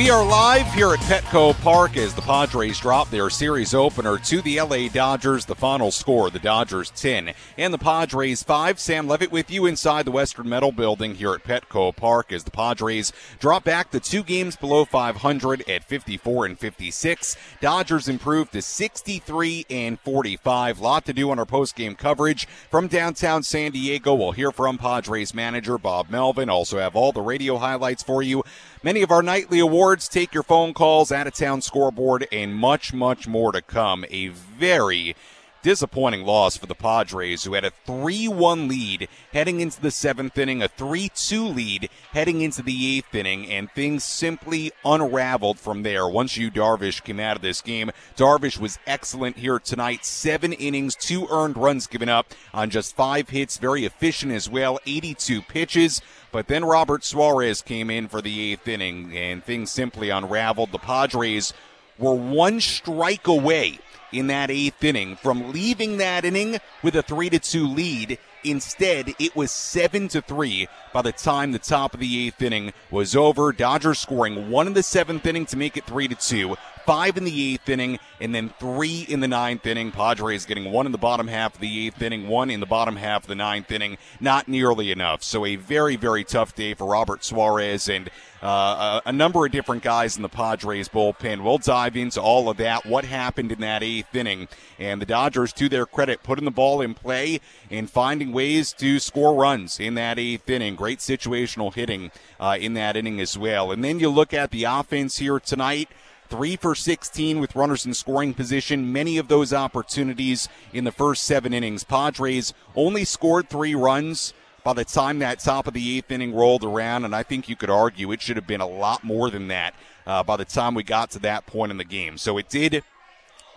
We are live here at Petco Park as the Padres drop their series opener to the LA Dodgers. The final score, the Dodgers 10 and the Padres 5. Sam Levitt with you inside the Western Metal Building here at Petco Park as the Padres drop back to two games below 500 at 54 and 56. Dodgers improved to 63 and 45. Lot to do on our post-game coverage from downtown San Diego. We'll hear from Padres manager Bob Melvin. Also have all the radio highlights for you Many of our nightly awards take your phone calls, out of town scoreboard, and much, much more to come. A very disappointing loss for the Padres, who had a 3 1 lead heading into the seventh inning, a 3 2 lead heading into the eighth inning, and things simply unraveled from there. Once Yu Darvish came out of this game, Darvish was excellent here tonight. Seven innings, two earned runs given up on just five hits, very efficient as well, 82 pitches. But then Robert Suarez came in for the eighth inning, and things simply unraveled. The Padres were one strike away in that eighth inning from leaving that inning with a three to two lead. Instead, it was seven to three by the time the top of the eighth inning was over. Dodgers scoring one in the seventh inning to make it three to two five in the eighth inning, and then three in the ninth inning. Padres getting one in the bottom half of the eighth inning, one in the bottom half of the ninth inning. Not nearly enough. So a very, very tough day for Robert Suarez and uh, a, a, number of different guys in the Padres bullpen. We'll dive into all of that, what happened in that eighth inning. And the Dodgers, to their credit, putting the ball in play and finding ways to score runs in that eighth inning. Great situational hitting uh, in that inning as well. And then you look at the offense here tonight three for 16 with runners in scoring position. Many of those opportunities in the first seven innings. Padres only scored three runs by the time that top of the eighth inning rolled around, and I think you could argue it should have been a lot more than that uh, by the time we got to that point in the game. So it did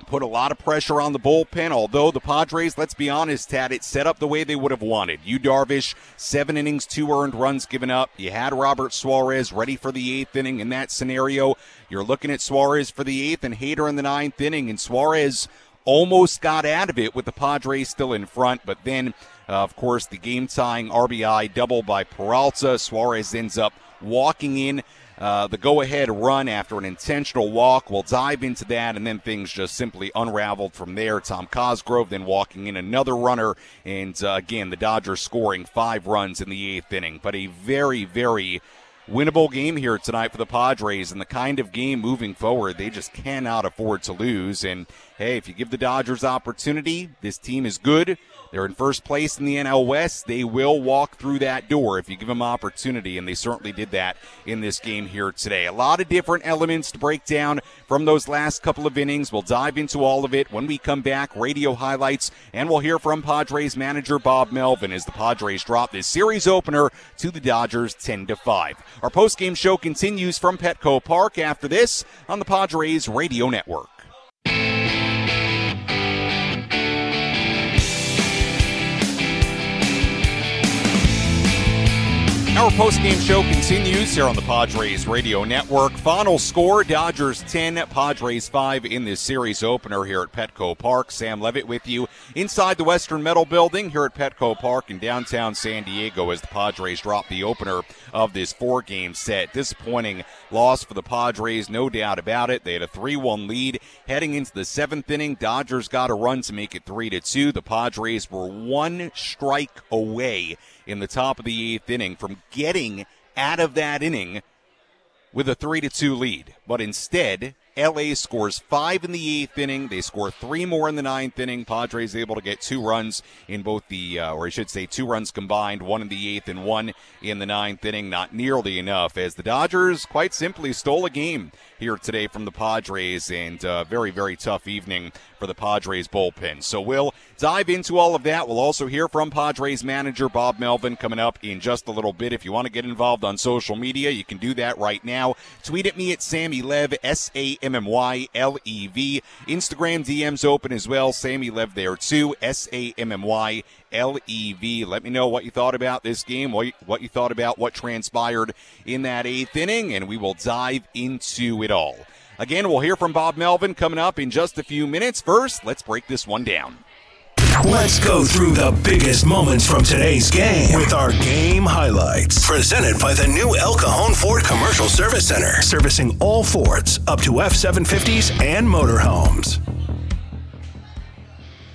put a lot of pressure on the bullpen, although the Padres, let's be honest, had it set up the way they would have wanted. Yu Darvish, seven innings, two earned runs given up. You had Robert Suarez ready for the eighth inning in that scenario. You're looking at Suarez for the eighth and Hader in the ninth inning, and Suarez almost got out of it with the Padres still in front, but then, uh, of course, the game tying RBI double by Peralta. Suarez ends up walking in uh, the go ahead run after an intentional walk. We'll dive into that, and then things just simply unraveled from there. Tom Cosgrove then walking in another runner, and uh, again, the Dodgers scoring five runs in the eighth inning. But a very, very winnable game here tonight for the Padres and the kind of game moving forward they just cannot afford to lose. And hey, if you give the Dodgers opportunity, this team is good. They're in first place in the NL West. They will walk through that door if you give them opportunity, and they certainly did that in this game here today. A lot of different elements to break down from those last couple of innings. We'll dive into all of it when we come back. Radio highlights, and we'll hear from Padres manager Bob Melvin as the Padres drop this series opener to the Dodgers 10 to 5. Our post-game show continues from Petco Park after this on the Padres Radio Network. Our post-game show continues here on the Padres Radio Network. Final score, Dodgers 10, Padres 5 in this series opener here at Petco Park. Sam Levitt with you inside the Western Metal Building here at Petco Park in downtown San Diego as the Padres drop the opener of this four-game set. Disappointing loss for the Padres, no doubt about it. They had a 3-1 lead heading into the seventh inning. Dodgers got a run to make it 3-2. The Padres were one strike away in the top of the eighth inning from getting out of that inning with a 3 to 2 lead. But instead, LA scores five in the eighth inning. They score three more in the ninth inning. Padres able to get two runs in both the, uh, or I should say, two runs combined, one in the eighth and one in the ninth inning. Not nearly enough, as the Dodgers quite simply stole a game here today from the Padres, and uh, very, very tough evening for the Padres bullpen. So we'll dive into all of that. We'll also hear from Padres manager Bob Melvin coming up in just a little bit. If you want to get involved on social media, you can do that right now. Tweet at me at Sammy Lev, S A M M Y L E V. Instagram DMs open as well. Sammy Lev there too, S A M M Y L E V. Let me know what you thought about this game, what you, what you thought about what transpired in that eighth inning, and we will dive into it all. Again, we'll hear from Bob Melvin coming up in just a few minutes. First, let's break this one down. Let's go through the biggest moments from today's game with our game highlights. Presented by the new El Cajon Ford Commercial Service Center, servicing all Fords up to F 750s and motorhomes.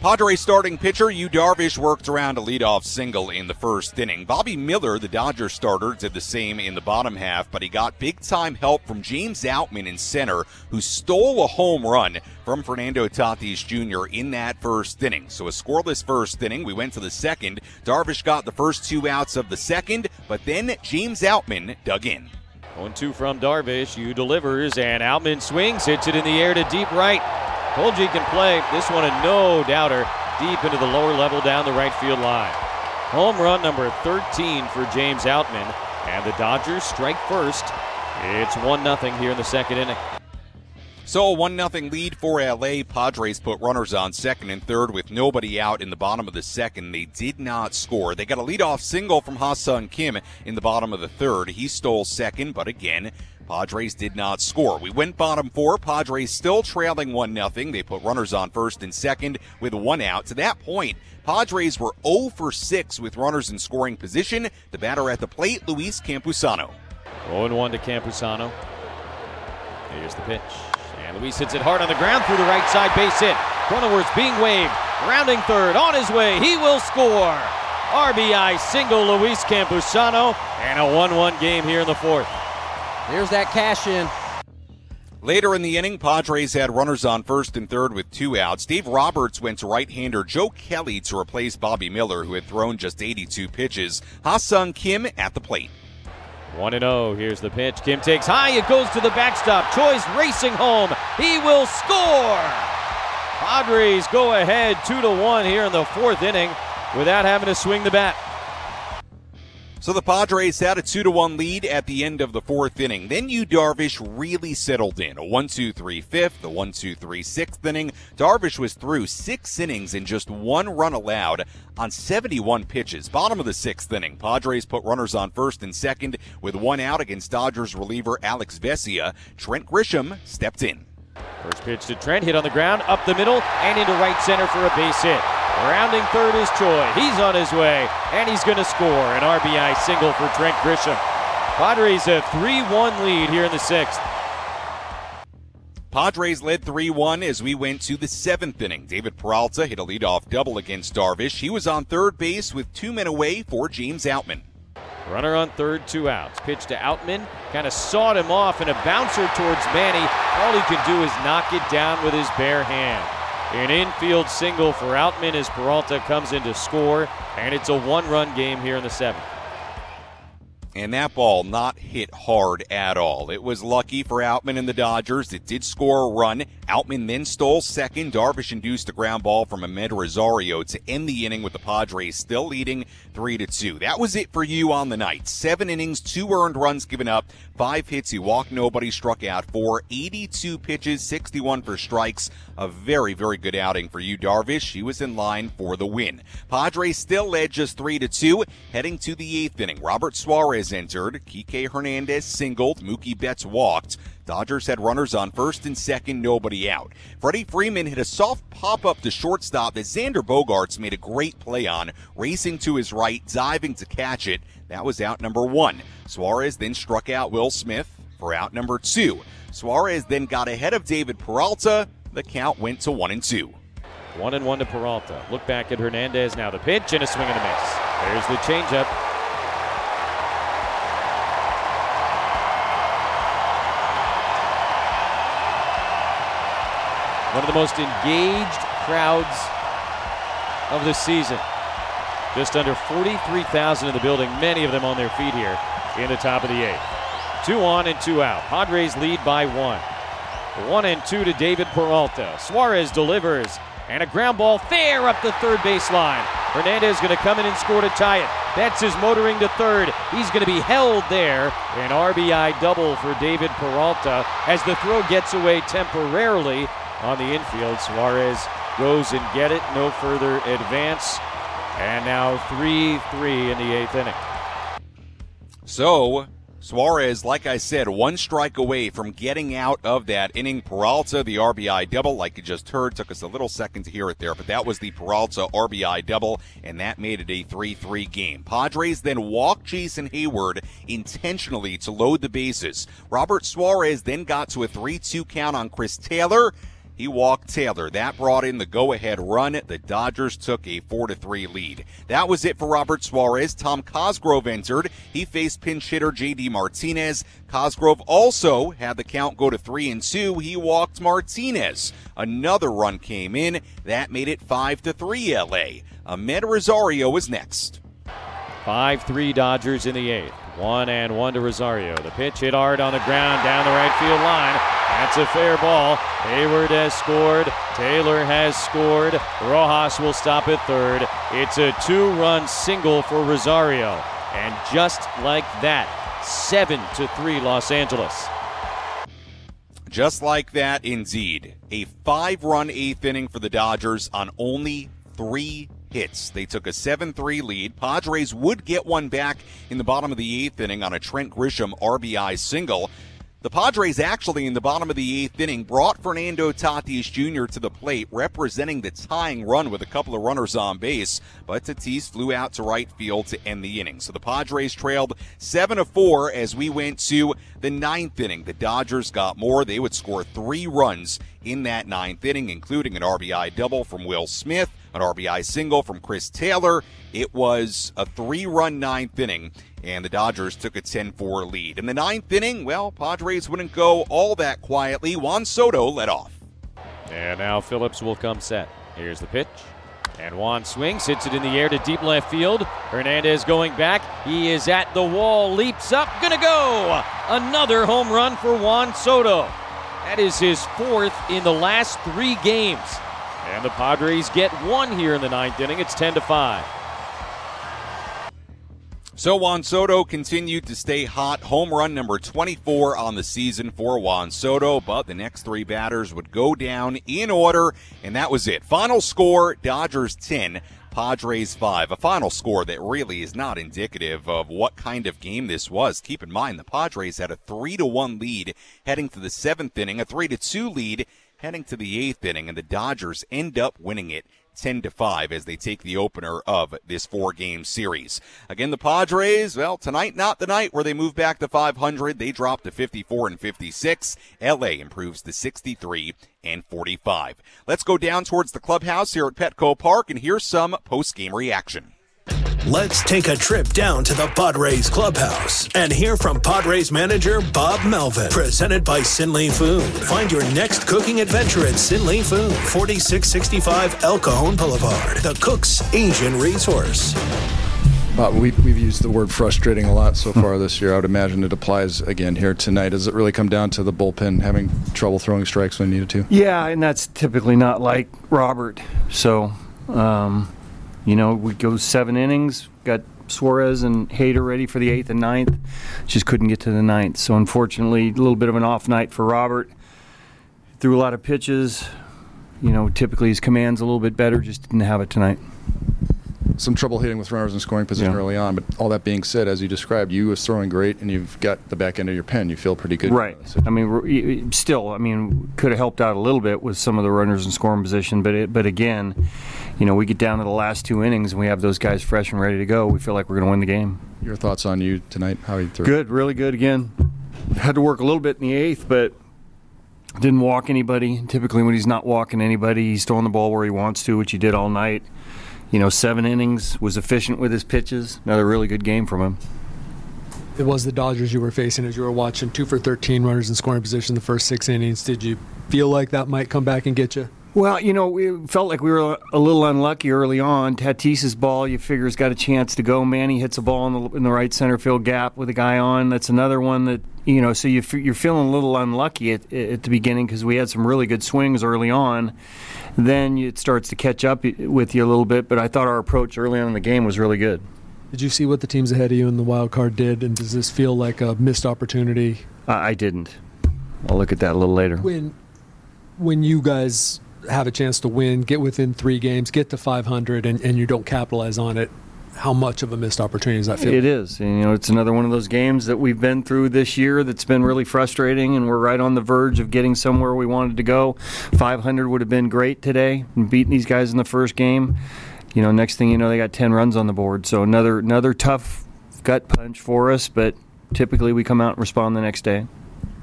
Padres starting pitcher Yu Darvish worked around a leadoff single in the first inning. Bobby Miller, the Dodgers starter, did the same in the bottom half, but he got big time help from James Outman in center, who stole a home run from Fernando Tatis Jr. in that first inning. So a scoreless first inning. We went to the second. Darvish got the first two outs of the second, but then James Outman dug in. 1 2 from Darvish. Yu delivers, and Outman swings, hits it in the air to deep right. Told you he can play. This one a no doubter deep into the lower level down the right field line. Home run number 13 for James Outman. And the Dodgers strike first. It's 1 0 here in the second inning. So a 1 0 lead for LA. Padres put runners on second and third with nobody out in the bottom of the second. They did not score. They got a leadoff single from Ha-Seong Kim in the bottom of the third. He stole second, but again, Padres did not score. We went bottom four. Padres still trailing 1 0. They put runners on first and second with one out. To that point, Padres were 0 for 6 with runners in scoring position. The batter at the plate, Luis Campusano. 0 1 to Campusano. Here's the pitch. And Luis hits it hard on the ground through the right side base hit. Cronenworth's being waved. Rounding third. On his way. He will score. RBI single Luis Campusano. And a 1 1 game here in the fourth. There's that cash in. Later in the inning, Padres had runners on first and third with two outs. Dave Roberts went to right-hander Joe Kelly to replace Bobby Miller, who had thrown just 82 pitches. Ha-Seong Kim at the plate. 1 0. Here's the pitch. Kim takes high. It goes to the backstop. Choi's racing home. He will score. Padres go ahead 2 to 1 here in the fourth inning without having to swing the bat. So the Padres had a 2 to 1 lead at the end of the fourth inning. Then Yu Darvish really settled in. A 1 2 3 fifth, a 1 2 3 sixth inning. Darvish was through six innings and just one run allowed on 71 pitches. Bottom of the sixth inning. Padres put runners on first and second with one out against Dodgers reliever Alex Vesia. Trent Grisham stepped in. First pitch to Trent, hit on the ground, up the middle, and into right center for a base hit. Rounding third is Choi. He's on his way, and he's going to score an RBI single for Trent Grisham. Padres a 3 1 lead here in the sixth. Padres led 3 1 as we went to the seventh inning. David Peralta hit a leadoff double against Darvish. He was on third base with two men away for James Outman. Runner on third, two outs. Pitch to Outman, kind of sawed him off, and a bouncer towards Manny. All he could do is knock it down with his bare hand. An infield single for Outman as Peralta comes in to score, and it's a one run game here in the seventh. And that ball not hit hard at all. It was lucky for Outman and the Dodgers. It did score a run. Outman then stole second. Darvish induced a ground ball from Amed Rosario to end the inning with the Padres still leading 3 to 2. That was it for Yu on the night. Seven innings, two earned runs given up, five hits. He walked nobody, struck out four, 82 pitches, 61 for strikes. A very, very good outing for Yu, Darvish. He was in line for the win. Padres still led just 3 to 2, heading to the eighth inning. Robert Suarez entered. Kike Hernandez singled. Mookie Betts walked. Dodgers had runners on first and second, nobody out. Freddie Freeman hit a soft pop up to shortstop that Xander Bogaerts made a great play on, racing to his right, diving to catch it. That was out number one. Suarez then struck out Will Smith for out number two. Suarez then got ahead of David Peralta. The count went to one and two. One and one to Peralta. Look back at Hernandez now. The pitch and a swing and a miss. There's the changeup. One of the most engaged crowds of the season. Just under 43,000 in the building, many of them on their feet here in the top of the eighth. Two on and two out. Padres lead by one. One and two to David Peralta. Suarez delivers, and a ground ball fair up the third baseline. Hernandez going to come in and score to tie it. Betts is motoring to third. He's going to be held there. An RBI double for David Peralta as the throw gets away temporarily on the infield. Suarez goes and get it. No further advance. And now 3 3 in the eighth inning. So, Suarez, like I said, one strike away from getting out of that inning. Peralta, the RBI double, like you just heard, took us a little second to hear it there, but that was the Peralta RBI double, and that made it a 3 3 game. Padres then walked Jason Heyward intentionally to load the bases. Robert Suarez then got to a 3 2 count on Chris Taylor. He walked Taylor. That brought in the go-ahead run. The Dodgers took a 4-3 lead. That was it for Robert Suarez. Tom Cosgrove entered. He faced pinch hitter JD Martinez. Cosgrove also had the count go to 3 and 2. He walked Martinez. Another run came in. That made it 5 to 3 LA. Amed Rosario is next. 5 3 Dodgers in the eighth. One and one to Rosario. The pitch hit hard on the ground down the right field line. That's a fair ball. Heyward has scored. Taylor has scored. Rojas will stop at third. It's a two run single for Rosario. And just like that, 7 to 3 Los Angeles. Just like that, indeed. A five run eighth inning for the Dodgers on only three hits. They took a 7 3 lead. Padres would get one back in the bottom of the eighth inning on a Trent Grisham RBI single. The Padres actually in the bottom of the eighth inning brought Fernando Tatis Jr. to the plate, representing the tying run with a couple of runners on base, but Tatis flew out to right field to end the inning. So the Padres trailed 7 to 4 as we went to the ninth inning. The Dodgers got more. They would score three runs in that ninth inning, including an RBI double from Will Smith, an RBI single from Chris Taylor. It was a three run ninth inning and the Dodgers took a 10-4 lead. In the ninth inning, well, Padres wouldn't go all that quietly. Juan Soto led off. And now Phillips will come set. Here's the pitch. And Juan swings, hits it in the air to deep left field. Hernandez going back. He is at the wall, leaps up, gonna go. Another home run for Juan Soto. That is his fourth in the last three games. And the Padres get one here in the ninth inning. It's 10 to 5. So Juan Soto continued to stay hot. Home run number 24 on the season for Juan Soto, but the next three batters would go down in order, and that was it. Final score Dodgers 10, Padres 5. A final score that really is not indicative of what kind of game this was. Keep in mind the Padres had a 3 to 1 lead heading to the 7th inning, a 3 to 2 lead heading to the 8th inning, and the Dodgers end up winning it 10 to 5 as they take the opener of this four game series. Again, the Padres, well, tonight not the night where they move back to 500. They drop to 54 and 56. LA improves to 63 and 45. Let's go down towards the clubhouse here at Petco Park and hear some post game reaction. Let's take a trip down to the Padres clubhouse and hear from Padres manager Bob Melvin. Presented by Sinley Food. Find your next cooking adventure at Sinley Food, 4665 El Cajon Boulevard, the cook's Asian resource. Uh, we, we've used the word frustrating a lot so far this year. I would imagine it applies again here tonight. Does it really come down to the bullpen having trouble throwing strikes when needed to? Yeah, and that's typically not like Robert. So, um, you know, we go seven innings, got Suarez and Hader ready for the eighth and ninth. Just couldn't get to the ninth. So unfortunately, a little bit of an off night for Robert. Threw a lot of pitches. You know, typically his command's a little bit better. Just didn't have it tonight some trouble hitting with runners in scoring position yeah. early on. But all that being said, as you described, Yu was throwing great, and you've got the back end of your pen. You feel pretty good. Right. I mean, still, I mean, could have helped out a little bit with some of the runners in scoring position, but it, but again, you know, we get down to the last two innings and we have those guys fresh and ready to go. We feel like we're going to win the game. Your thoughts on Yu tonight? How you threw? Good, really good. Again, had to work a little bit in the eighth, but didn't walk anybody. Typically, when he's not walking anybody, he's throwing the ball where he wants to, which he did all night you know, seven innings, was efficient with his pitches. Another really good game from him. it was the Dodgers you were facing as you were watching two for 13 runners in scoring position the first six innings. Did you feel like that might come back and get you? Well, you know, we felt like we were a little unlucky early on. Tatis's ball, you figure, has got a chance to go. Manny hits a ball in the, in the right center field gap with a guy on. That's another one that, you know, so you, you're feeling a little unlucky at, at the beginning because we had some really good swings early on. Then it starts to catch up with you a little bit, but I thought our approach early on in the game was really good. Did you see what the teams ahead of you in the wild card did, and does this feel like a missed opportunity? Uh, I didn't. I'll look at that a little later. When, when you guys have a chance to win, get within three games, get to 500, and, and you don't capitalize on it, how much of a missed opportunity does that feel? It is. And, you know, it's another one of those games that we've been through this year that's been really frustrating, and we're right on the verge of getting somewhere we wanted to go. 500 would have been great today, beating these guys in the first game you know, next thing you know, they got 10 runs on the board. So another another tough gut punch for us, but typically we come out and respond the next day.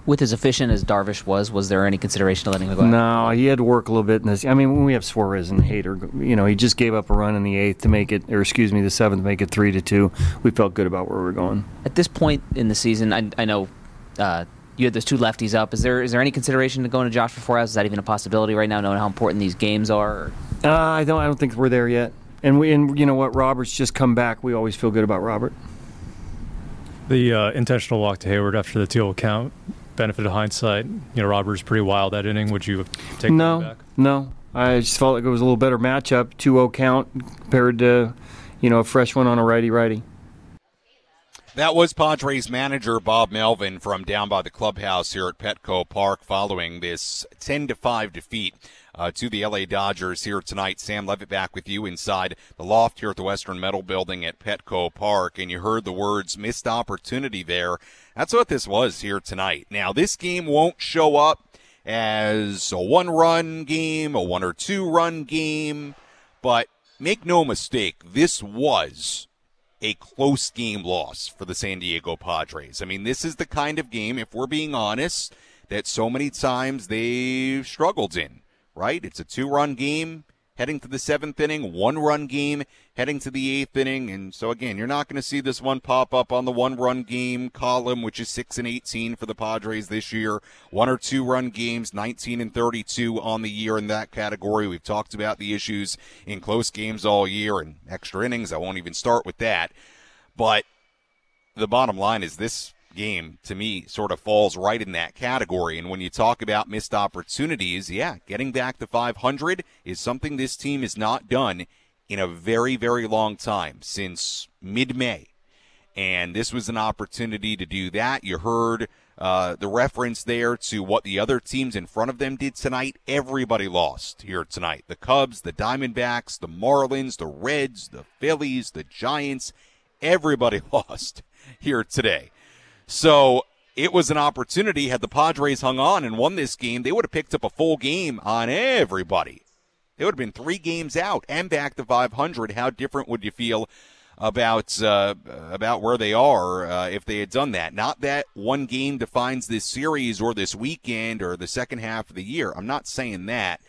With as efficient as Darvish was, was there any consideration to letting him go? No, he had to work a little bit in this. I mean, when we have Suarez and Hader, you know, he just gave up a run in the eighth to make it, or excuse me, the seventh to make it three to two. We felt good about where we are going. At this point in the season, I, I know uh, you had those two lefties up. Is there is there any consideration to going to Josh for four outs? Is that even a possibility right now, knowing how important these games are? Uh, I don't. I don't think we're there yet. And we, and you know what, Robert's just come back. We always feel good about Robert. The uh, intentional walk to Heyward after the two count, benefit of hindsight. You know, Robert's pretty wild that inning. Would you take no, back? No, No. I just felt like it was a little better matchup, 2-0 count compared to, you know, a fresh one on a righty righty. That was Padres manager Bob Melvin from down by the clubhouse here at Petco Park following this 10 to 5 defeat uh, to the LA Dodgers here tonight. Sam Levitt back with you inside the loft here at the Western Metal Building at Petco Park, and you heard the words missed opportunity there. That's what this was here tonight. Now, this game won't show up as a one run game, a one or two run game, but make no mistake, this was a close game loss for the San Diego Padres. I mean, this is the kind of game, if we're being honest, that so many times they've struggled in, right? It's a two run game heading to the seventh inning, one run game heading to the eighth inning. And so, again, you're not going to see this one pop up on the one run game column, which is 6 and 18 for the Padres this year. One or two run games, 19 and 32 on the year in that category. We've talked about the issues in close games all year and extra innings. I won't even start with that. But the bottom line is this game to me sort of falls right in that category. And when you talk about missed opportunities, yeah, getting back to 500 is something this team has not done in a very, very long time since mid May. And this was an opportunity to do that. You heard uh, the reference there to what the other teams in front of them did tonight. Everybody lost here tonight. The Cubs, the Diamondbacks, the Marlins, the Reds, the Phillies, the Giants. Everybody lost here today. So it was an opportunity. Had the Padres hung on and won this game, they would have picked up a full game on everybody. They would have been three games out and back to 500. How different would you feel about uh, about where they are uh, if they had done that? Not that one game defines this series or this weekend or the second half of the year. I'm not saying that.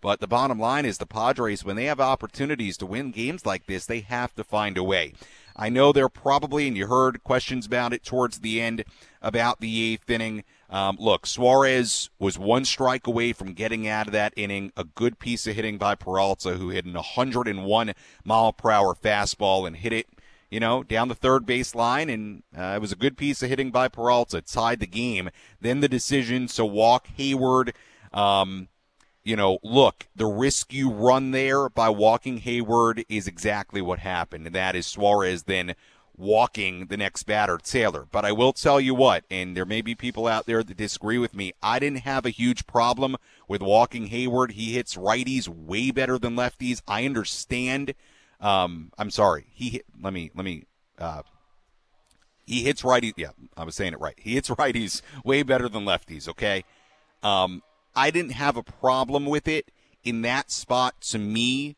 But the bottom line is the Padres, when they have opportunities to win games like this, they have to find a way. I know they're probably, and you heard questions about it towards the end about the eighth inning. Um, look, Suarez was one strike away from getting out of that inning. A good piece of hitting by Peralta, who hit an 101 mile per hour fastball and hit it, you know, down the third base line. And uh, it was a good piece of hitting by Peralta, tied the game. Then the decision to walk Heyward. Um, you know, look, the risk you run there by walking Heyward is exactly what happened. And that is Suarez then walking the next batter, Taylor. But I will tell you what, and there may be people out there that disagree with me. I didn't have a huge problem with walking Heyward. He hits righties way better than lefties. I understand. Um, I'm sorry. He hit, let me, let me, uh, he hits righties. Yeah, I was saying it right. He hits righties way better than lefties. Okay. Um, I didn't have a problem with it in that spot to me.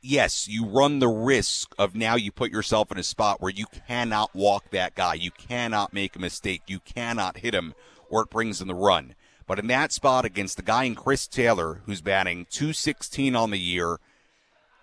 Yes, you run the risk of now you put yourself in a spot where you cannot walk that guy. You cannot make a mistake. You cannot hit him or it brings in the run. But in that spot against the guy in Chris Taylor, who's batting 216 on the year,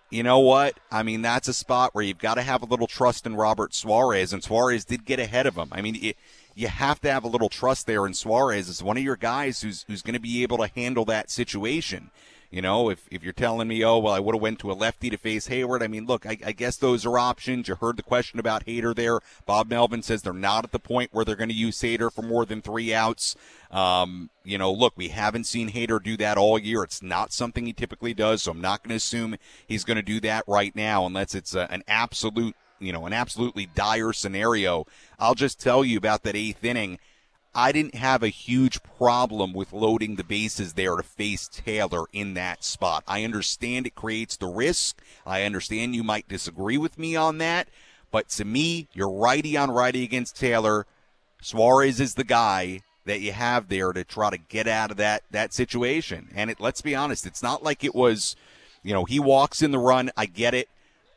you know what? I mean, that's a spot where you've got to have a little trust in Robert Suarez, and Suarez did get ahead of him. I mean, it, you have to have a little trust there in Suarez as one of your guys who's who's going to be able to handle that situation. You know, if, if you're telling me, oh, well, I would have went to a lefty to face Heyward, I mean, look, I, I guess those are options. You heard the question about Hader there. Bob Melvin says they're not at the point where they're going to use Hader for more than three outs. Um, you know, look, we haven't seen Hader do that all year. It's not something he typically does, so I'm not going to assume he's going to do that right now unless it's a, an absolute, you know, an absolutely dire scenario. I'll just tell you about that eighth inning. I didn't have a huge problem with loading the bases there to face Taylor in that spot. I understand it creates the risk. I understand you might disagree with me on that. But to me, you're righty on righty against Taylor. Suarez is the guy that you have there to try to get out of that that situation. And it, let's be honest, it's not like it was, you know, he walks in the run. I get it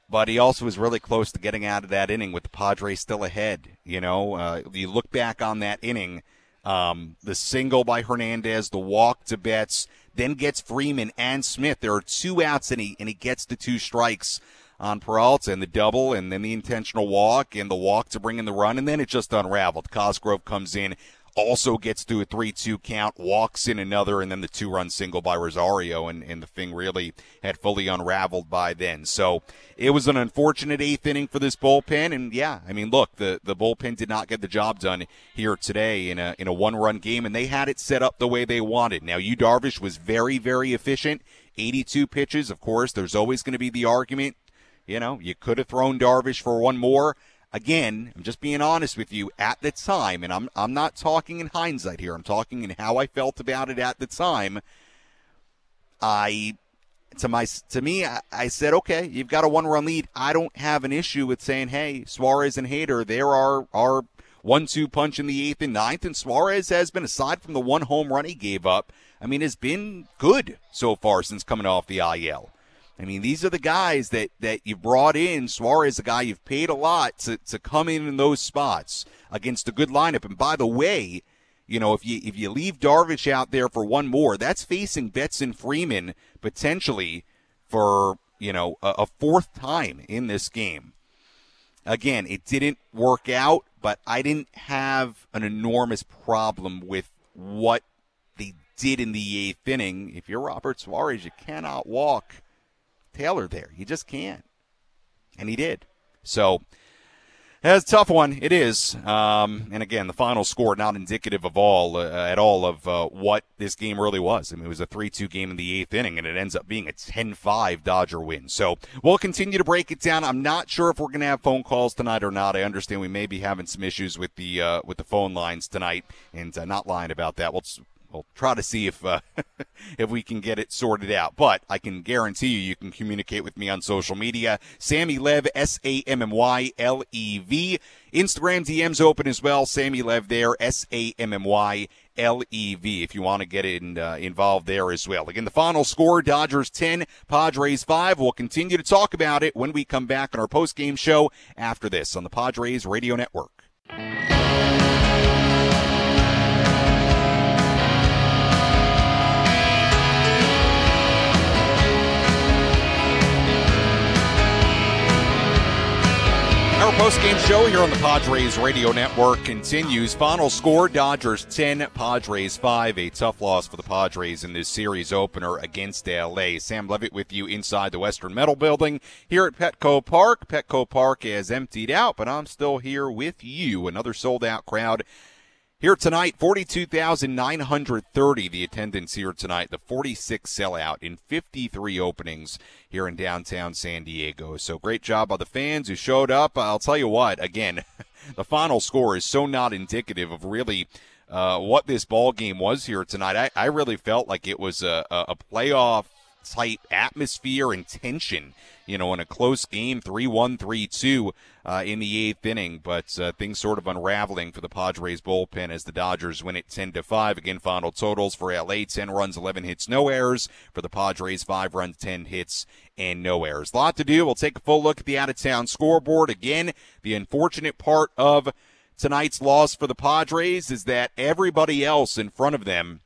but he also was really close to getting out of that inning with the Padres still ahead. You know, uh, you look back on that inning, um, the single by Hernandez, the walk to Betts, then gets Freeman and Smith. There are two outs, and he and he gets the two strikes on Peralta and the double, and then the intentional walk and the walk to bring in the run, and then it just unraveled. Cosgrove comes in, also gets to a 3 2 count, walks in another, and then the two run single by Rosario, and, and the thing really had fully unraveled by then. So it was an unfortunate eighth inning for this bullpen. And yeah, I mean, look, the, the bullpen did not get the job done here today in a, in a one run game, and they had it set up the way they wanted. Now, Yu Darvish was very, very efficient. 82 pitches, of course, there's always going to be the argument. You know, you could have thrown Darvish for one more again, I'm just being honest with you at the time, and I'm I'm not talking in hindsight here. I'm talking in how I felt about it at the time. I to my to me, I, I said, okay, you've got a one run lead. I don't have an issue with saying, hey, Suarez and Hader, there are our one two punch in the eighth and ninth, and Suarez has been aside from the one home run he gave up. I mean, has been good so far since coming off the IL. I mean, these are the guys that, that you brought in. Suarez, a guy you've paid a lot to, to come in in those spots against a good lineup. And by the way, you know, if you if you leave Darvish out there for one more, that's facing Betts and Freeman potentially for you know a, a fourth time in this game. Again, it didn't work out, but I didn't have an enormous problem with what they did in the eighth inning. If you're Robert Suarez, you cannot walk Taylor there. You just can't. And he did. So that's a tough one. It is. Um, and again, the final score not indicative of all uh, at all of uh, what this game really was. I mean, it was a 3-2 game in the eighth inning, and it ends up being a 10-5 Dodger win. So we'll continue to break it down. I'm not sure if we're going to have phone calls tonight or not. I understand we may be having some issues with the uh, with the phone lines tonight, and uh, not lying about that. We'll we'll try to see if uh, if we can get it sorted out. But I can guarantee you, you can communicate with me on social media. Sammy Lev, S A M M Y L E V. Instagram DMs open as well. Sammy Lev there, S A M M Y L E V. If you want to get in, uh, involved there as well. Again, the final score: Dodgers ten, Padres five. We'll continue to talk about it when we come back on our post game show after this on the Padres Radio Network. Our post-game show here on the Padres Radio Network continues. Final score: Dodgers 10, Padres 5. A tough loss for the Padres in this series opener against LA. Sam Levitt with you inside the Western Metal Building here at Petco Park. Petco Park has emptied out, but I'm still here with you. Another sold-out crowd here tonight, 42,930 the attendance here tonight, the 46 sellout in 53 openings here in downtown San Diego. So great job by the fans who showed up. I'll tell you what, again, the final score is so not indicative of really uh, what this ball game was here tonight. I, I really felt like it was a, a playoff type atmosphere and tension, you know, in a close game, 3 1, 3 2 uh, in the eighth inning. But uh, things sort of unraveling for the Padres bullpen as the Dodgers win it 10 to 5. Again, final totals for LA 10 runs, 11 hits, no errors. For the Padres, 5 runs, 10 hits, and no errors. A lot to do. We'll take a full look at the out of town scoreboard. Again, the unfortunate part of tonight's loss for the Padres is that everybody else in front of them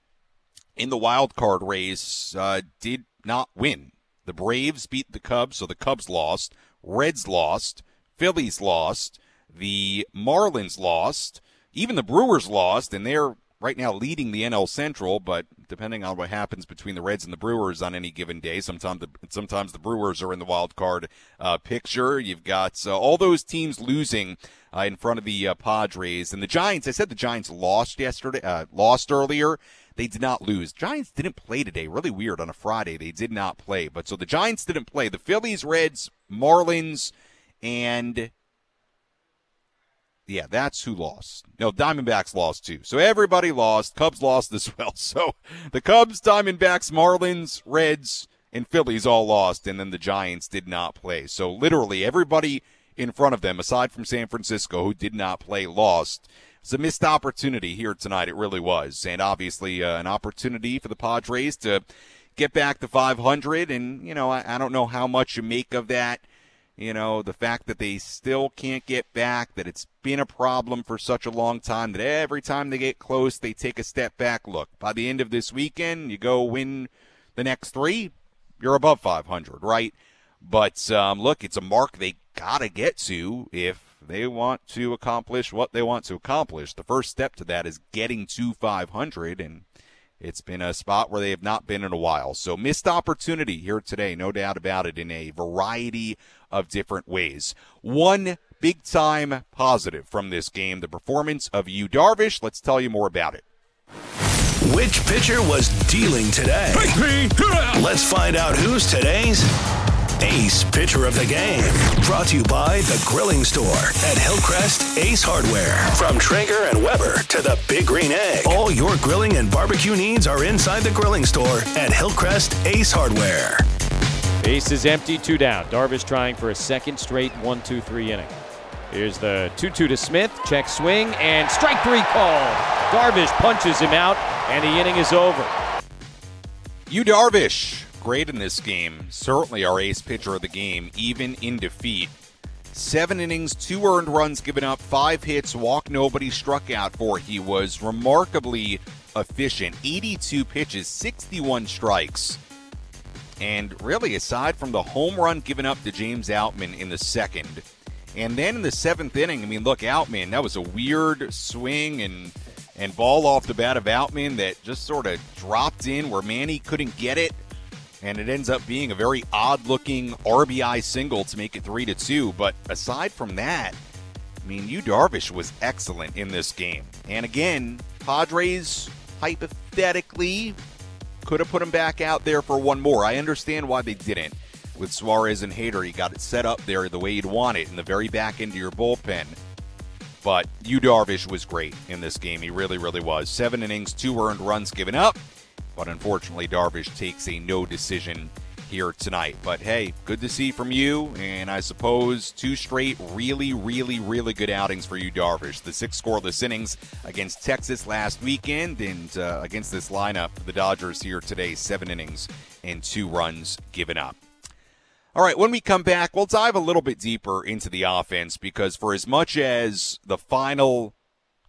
in the wild card race uh, did not win. The Braves beat the Cubs, so the Cubs lost. Reds lost. Phillies lost. The Marlins lost. Even the Brewers lost, and they're right now leading the NL Central, but depending on what happens between the Reds and the Brewers on any given day, sometimes the, sometimes the Brewers are in the wild card uh, picture. You've got uh, all those teams losing uh, in front of the uh, Padres and the Giants. I said the Giants lost yesterday, uh, lost earlier. They did not lose. Giants didn't play today. Really weird on a Friday. They did not play. But so the Giants didn't play. The Phillies, Reds, Marlins, and yeah, that's who lost. No, Diamondbacks lost too. So everybody lost. Cubs lost as well. So the Cubs, Diamondbacks, Marlins, Reds, and Phillies all lost, and then the Giants did not play. So literally everybody in front of them, aside from San Francisco, who did not play, lost. It's a missed opportunity here tonight. It really was. And obviously uh, an opportunity for the Padres to get back to 500. And, you know, I, I don't know how much you make of that you know, the fact that they still can't get back, that it's been a problem for such a long time, that every time they get close, they take a step back. Look, by the end of this weekend, you go win the next three, you're above 500, right? But um, look, it's a mark they got to get to if they want to accomplish what they want to accomplish. The first step to that is getting to 500, and it's been a spot where they have not been in a while. So missed opportunity here today, no doubt about it, in a variety of different ways. One big time positive from this game, the performance of Yu Darvish. Let's tell you more about it. Which pitcher was dealing today? Let's find out who's today's Ace Pitcher of the Game. Brought to you by The Grilling Store at Hillcrest Ace Hardware. From Traeger and Weber to the Big Green Egg, all your grilling and barbecue needs are inside The Grilling Store at Hillcrest Ace Hardware. Ace is empty, two down. Darvish trying for a second straight 1 2 3 inning. Here's the 2 2 to Smith. Check swing and strike three called. Darvish punches him out, and the inning is over. Yu Darvish great in this game. Certainly our ace pitcher of the game, even in defeat. Seven innings, two earned runs given up, five hits, walk nobody struck out four. He was remarkably efficient. 82 pitches, 61 strikes. And really, aside from the home run given up to James Outman in the second, and then in the seventh inning, I mean, look, Outman, that was a weird swing and and ball off the bat of Outman that just sort of dropped in where Manny couldn't get it and it ends up being a very odd-looking RBI single to make it three to two. But aside from that, I mean, Yu Darvish was excellent in this game. And again, Padres hypothetically could have put him back out there for one more. I understand why they didn't. With Suarez and Hader, you got it set up there the way you'd want it in the very back end of your bullpen. But Yu Darvish was great in this game. He really, really was. Seven innings, two earned runs given up. But unfortunately, Darvish takes a no decision here tonight. But hey, good to see from Yu. And I suppose two straight really, really, really good outings for Yu, Darvish. The six scoreless innings against Texas last weekend and uh, against this lineup, the Dodgers here today, seven innings and two runs given up. All right, when we come back, we'll dive a little bit deeper into the offense because for as much as the final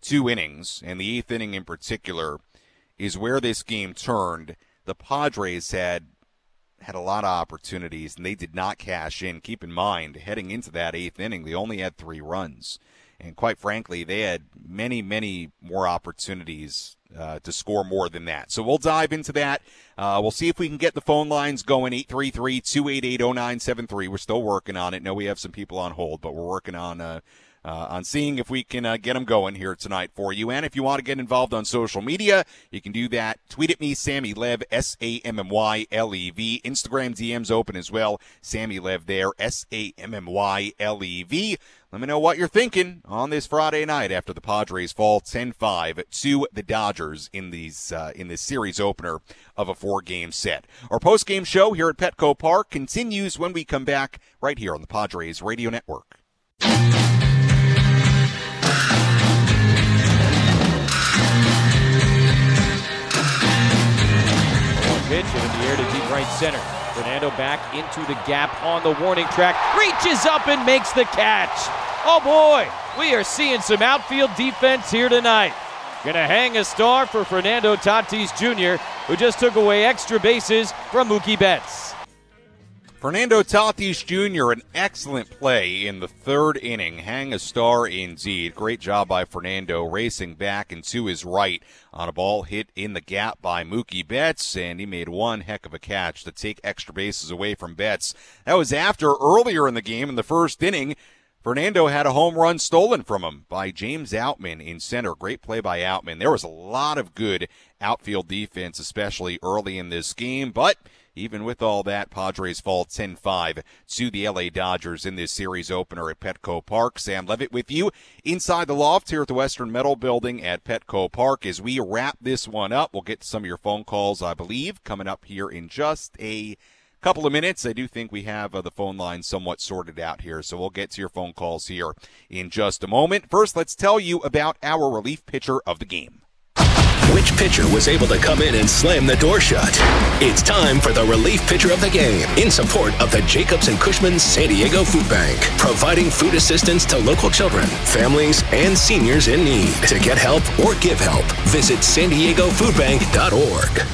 two innings, and the eighth inning in particular, is where this game turned. The Padres had had a lot of opportunities and they did not cash in. Keep in mind, heading into that eighth inning, they only had three runs. And quite frankly, they had many, many more opportunities uh, to score more than that. So we'll dive into that. Uh, we'll see if we can get the phone lines going 833 288 0973. We're still working on it. No, we have some people on hold, but we're working on. Uh, uh, on seeing if we can uh, get them going here tonight for you. And if you want to get involved on social media, you can do that. Tweet at me, Sammy Lev, S A M M Y L E V. Instagram DMs open as well. Sammy Lev there, S A M M Y L E V. Let me know what you're thinking on this Friday night after the Padres fall 10-5 to the Dodgers in these uh, in this series opener of a four-game set. Our post-game show here at Petco Park continues when we come back right here on the Padres Radio Network. Pitch and in the air to deep right center. Fernando back into the gap on the warning track, reaches up and makes the catch. Oh boy, we are seeing some outfield defense here tonight. Gonna hang a star for Fernando Tatis Jr., who just took away extra bases from Mookie Betts. Fernando Tatis Jr., an excellent play in the third inning. Hang a star indeed. Great job by Fernando racing back and to his right on a ball hit in the gap by Mookie Betts, and he made one heck of a catch to take extra bases away from Betts. That was after earlier in the game in the first inning. Fernando had a home run stolen from him by James Outman in center. Great play by Outman. There was a lot of good outfield defense, especially early in this game, but even with all that, Padres fall 10 5 to the LA Dodgers in this series opener at Petco Park. Sam Levitt with you inside the loft here at the Western Metal Building at Petco Park. As we wrap this one up, we'll get some of your phone calls, I believe, coming up here in just a couple of minutes. I do think we have uh, the phone line somewhat sorted out here, so we'll get to your phone calls here in just a moment. First, let's tell you about our relief pitcher of the game. Which pitcher was able to come in and slam the door shut? It's time for the relief pitcher of the game in support of the Jacobs and Cushman San Diego Food Bank, providing food assistance to local children, families, and seniors in need. To get help or give help, visit san diego foodbank.org.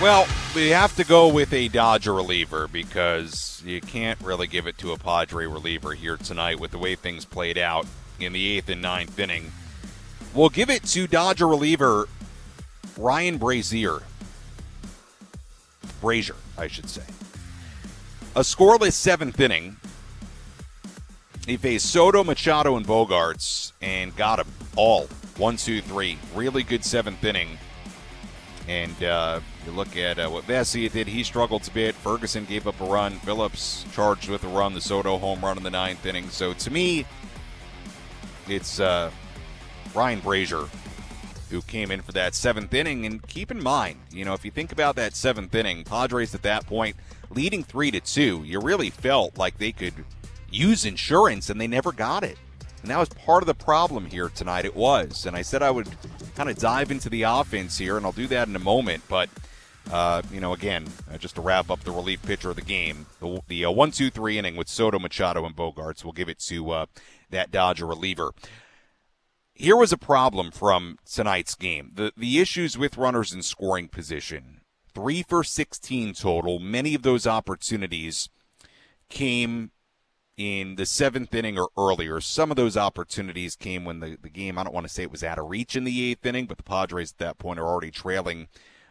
Well, we have to go with a Dodger reliever because you can't really give it to a Padre reliever here tonight with the way things played out in the eighth and ninth inning. We'll give it to Dodger reliever Ryan Brasier. Brasier, I should say. A scoreless seventh inning. He faced Soto, Machado, and Bogaerts and got them all. One, two, three. Really good seventh inning. And uh, you look at uh, what Vesia did. He struggled a bit. Ferguson gave up a run. Phillips charged with a run. The Soto home run in the ninth inning. So to me, it's uh, Ryan Brasier, who came in for that seventh inning. And keep in mind, you know, if you think about that seventh inning, Padres at that point leading three to two, you really felt like they could use insurance, and they never got it. And that was part of the problem here tonight. It was, and I said I would kind of dive into the offense here, and I'll do that in a moment. But uh, you know, again, uh, just to wrap up the relief pitcher of the game, the, the uh, one, two, three inning with Soto, Machado, and Bogaerts. We'll give it to uh, that Dodger reliever here was a problem from tonight's game. The the issues with runners in scoring position. 3 for 16 total. Many of those opportunities came in the seventh inning or earlier. Some of those opportunities came when the, the game, I don't want to say it was out of reach in the eighth inning, but the Padres at that point are already trailing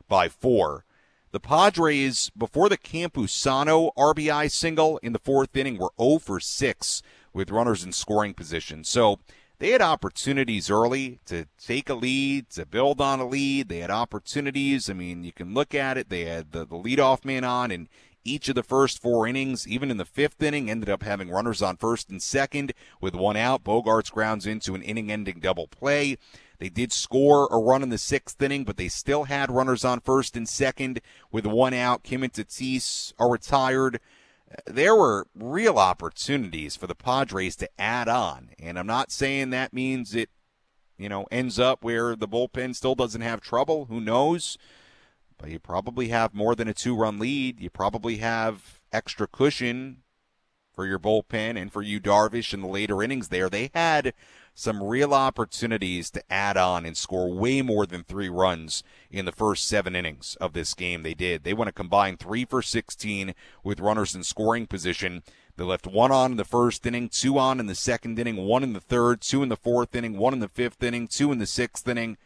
by four. The Padres, before the Campusano RBI single in the fourth inning, were 0 for 6 with runners in scoring position. So they had opportunities early to take a lead, to build on a lead. They had opportunities. I mean, you can look at it. They had the, the leadoff man on in each of the first four innings. Even in the fifth inning, ended up having runners on first and second with one out. Bogaerts grounds into an inning-ending double play. They did score a run in the sixth inning, but they still had runners on first and second with one out. Kim and Tatis are retired there were real opportunities for the Padres to add on. And I'm not saying that means it, you know, ends up where the bullpen still doesn't have trouble. Who knows? But you probably have more than a two run lead. You probably have extra cushion for your bullpen and for Yu, Darvish in the later innings there. They had some real opportunities to add on and score way more than three runs in the first seven innings of this game. They did. They went a combined three for 16 with runners in scoring position. They left one on in the first inning, two on in the second inning, one in the third, two in the fourth inning, one in the fifth inning, two in the sixth inning.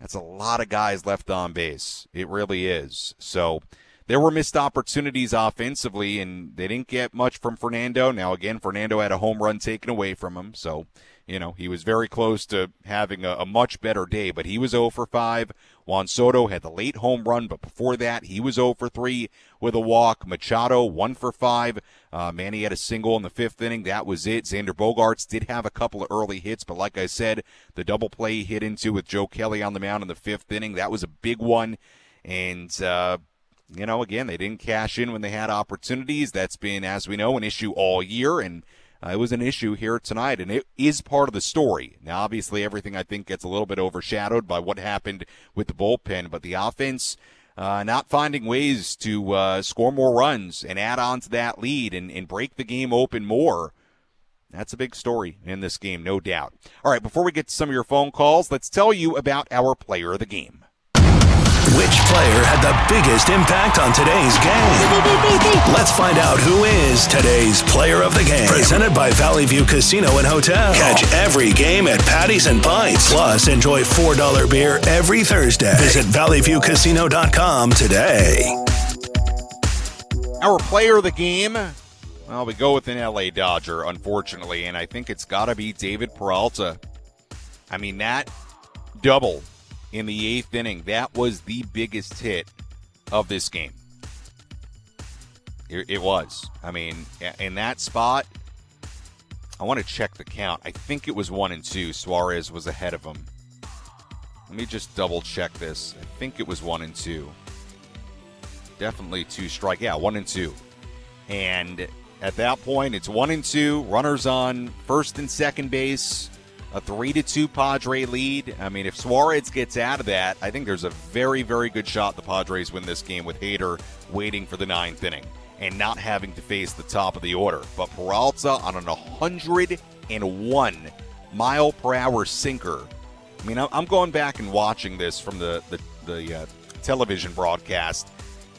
That's a lot of guys left on base. It really is. So there were missed opportunities offensively, and they didn't get much from Fernando. Now, again, Fernando had a home run taken away from him, so you know, he was very close to having a, a, much better day, but he was 0 for 5. Juan Soto had the late home run, but before that, he was 0 for 3 with a walk. Machado, 1 for 5. Uh, Manny had a single in the fifth inning. That was it. Xander Bogaerts did have a couple of early hits, but like I said, the double play he hit into with Joe Kelly on the mound in the fifth inning, that was a big one. And, uh, you know, again, they didn't cash in when they had opportunities. That's been, as we know, an issue all year. And uh, it was an issue here tonight, and it is part of the story. Now, obviously, everything I think gets a little bit overshadowed by what happened with the bullpen, but the offense uh, not finding ways to uh, score more runs and add on to that lead and, and break the game open more. That's a big story in this game, no doubt. All right, before we get to some of your phone calls, let's tell you about our player of the game. Which player had the biggest impact on today's game? Let's find out who is today's player of the game. Presented by Valley View Casino and Hotel. Catch every game at Patties and Pints. Plus, enjoy $4 beer every Thursday. Visit valleyviewcasino.com today. Our player of the game, well, we go with an LA Dodger, unfortunately, and I think it's got to be David Peralta. I mean, that double in the eighth inning, that was the biggest hit of this game. It, it was. I mean, in that spot, I want to check the count. I think it was one and two. Suarez was ahead of him. Let me just double check this. I think it was one and two. Definitely two strike. Yeah, one and two. And at that point, it's one and two. Runners on first and second base a three to two Padre lead. I mean, if Suarez gets out of that, I think there's a very, very good shot the Padres win this game with Hader waiting for the ninth inning and not having to face the top of the order. But Peralta on an 101 mile per hour sinker. I mean, I'm going back and watching this from the the, the uh, television broadcast.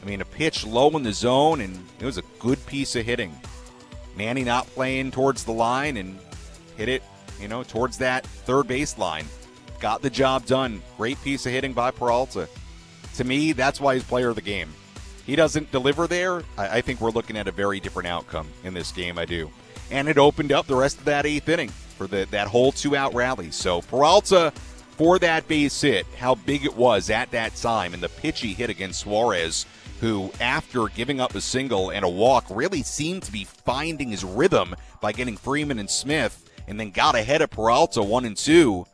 I mean, a pitch low in the zone, and it was a good piece of hitting. Manny not playing towards the line and hit it you know, towards that third baseline. Got the job done. Great piece of hitting by Peralta. To me, that's why he's player of the game. He doesn't deliver there. I, I think we're looking at a very different outcome in this game. I do. And it opened up the rest of that eighth inning for the, that whole two out rally. So Peralta for that base hit, how big it was at that time, and the pitch he hit against Suarez, who, after giving up a single and a walk, really seemed to be finding his rhythm by getting Freeman and Smith and then got ahead of Peralta one and two.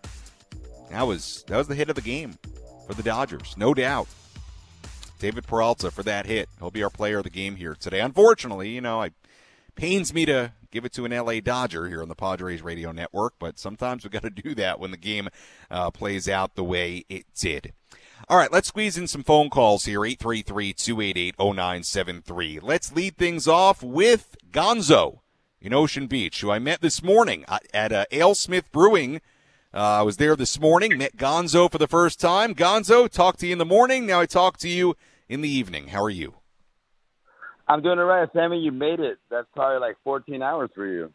That was that was the hit of the game for the Dodgers, no doubt. David Peralta for that hit. He'll be our player of the game here today. Unfortunately, you know, it pains me to give it to an LA Dodger here on the Padres radio network, but sometimes we got to do that when the game uh, plays out the way it did. All right, let's squeeze in some phone calls here 833 288 0973. Let's lead things off with Gonzo in Ocean Beach, who I met this morning at uh, AleSmith Brewing. Uh, I was there this morning, met Gonzo for the first time. Gonzo, talked to you in the morning. Now I talk to you in the evening. How are you? I'm doing all right, Sammy. You made it. That's probably like 14 hours for you.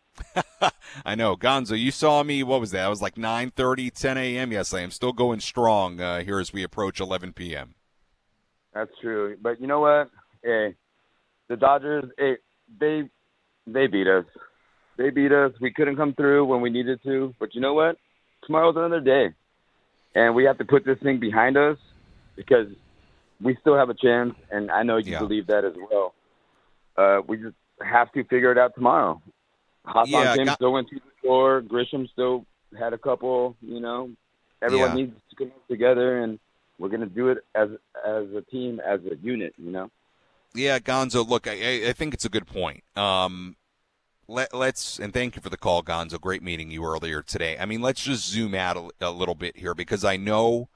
I know, Gonzo. You saw me. What was that? I was like 9:30, 10 a.m. Yes, I am still going strong uh, here as we approach 11 p.m. That's true. But you know what? Hey, the Dodgers. Hey, they they beat us. They beat us. We couldn't come through when we needed to. But you know what? Tomorrow's another day. And we have to put this thing behind us because we still have a chance. And I know you yeah. believe that as well. Uh, we just have to figure it out tomorrow. Hosson yeah, James got- still went to the score. Grisham still had a couple. You know, everyone yeah. needs to come together, and we're going to do it as as a team, as a unit. You know. Yeah, Gonzo. Look, I, I think it's a good point. Um, let, us and thank you for the call, Gonzo. Great meeting you earlier today. I mean, let's just zoom out a, a little bit here because I know,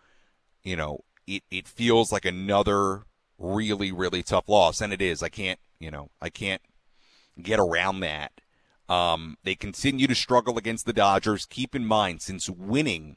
you know, it it feels like another really really tough loss, and it is. I can't, you know, I can't get around that. Um, they continue to struggle against the Dodgers. Keep in mind, since winning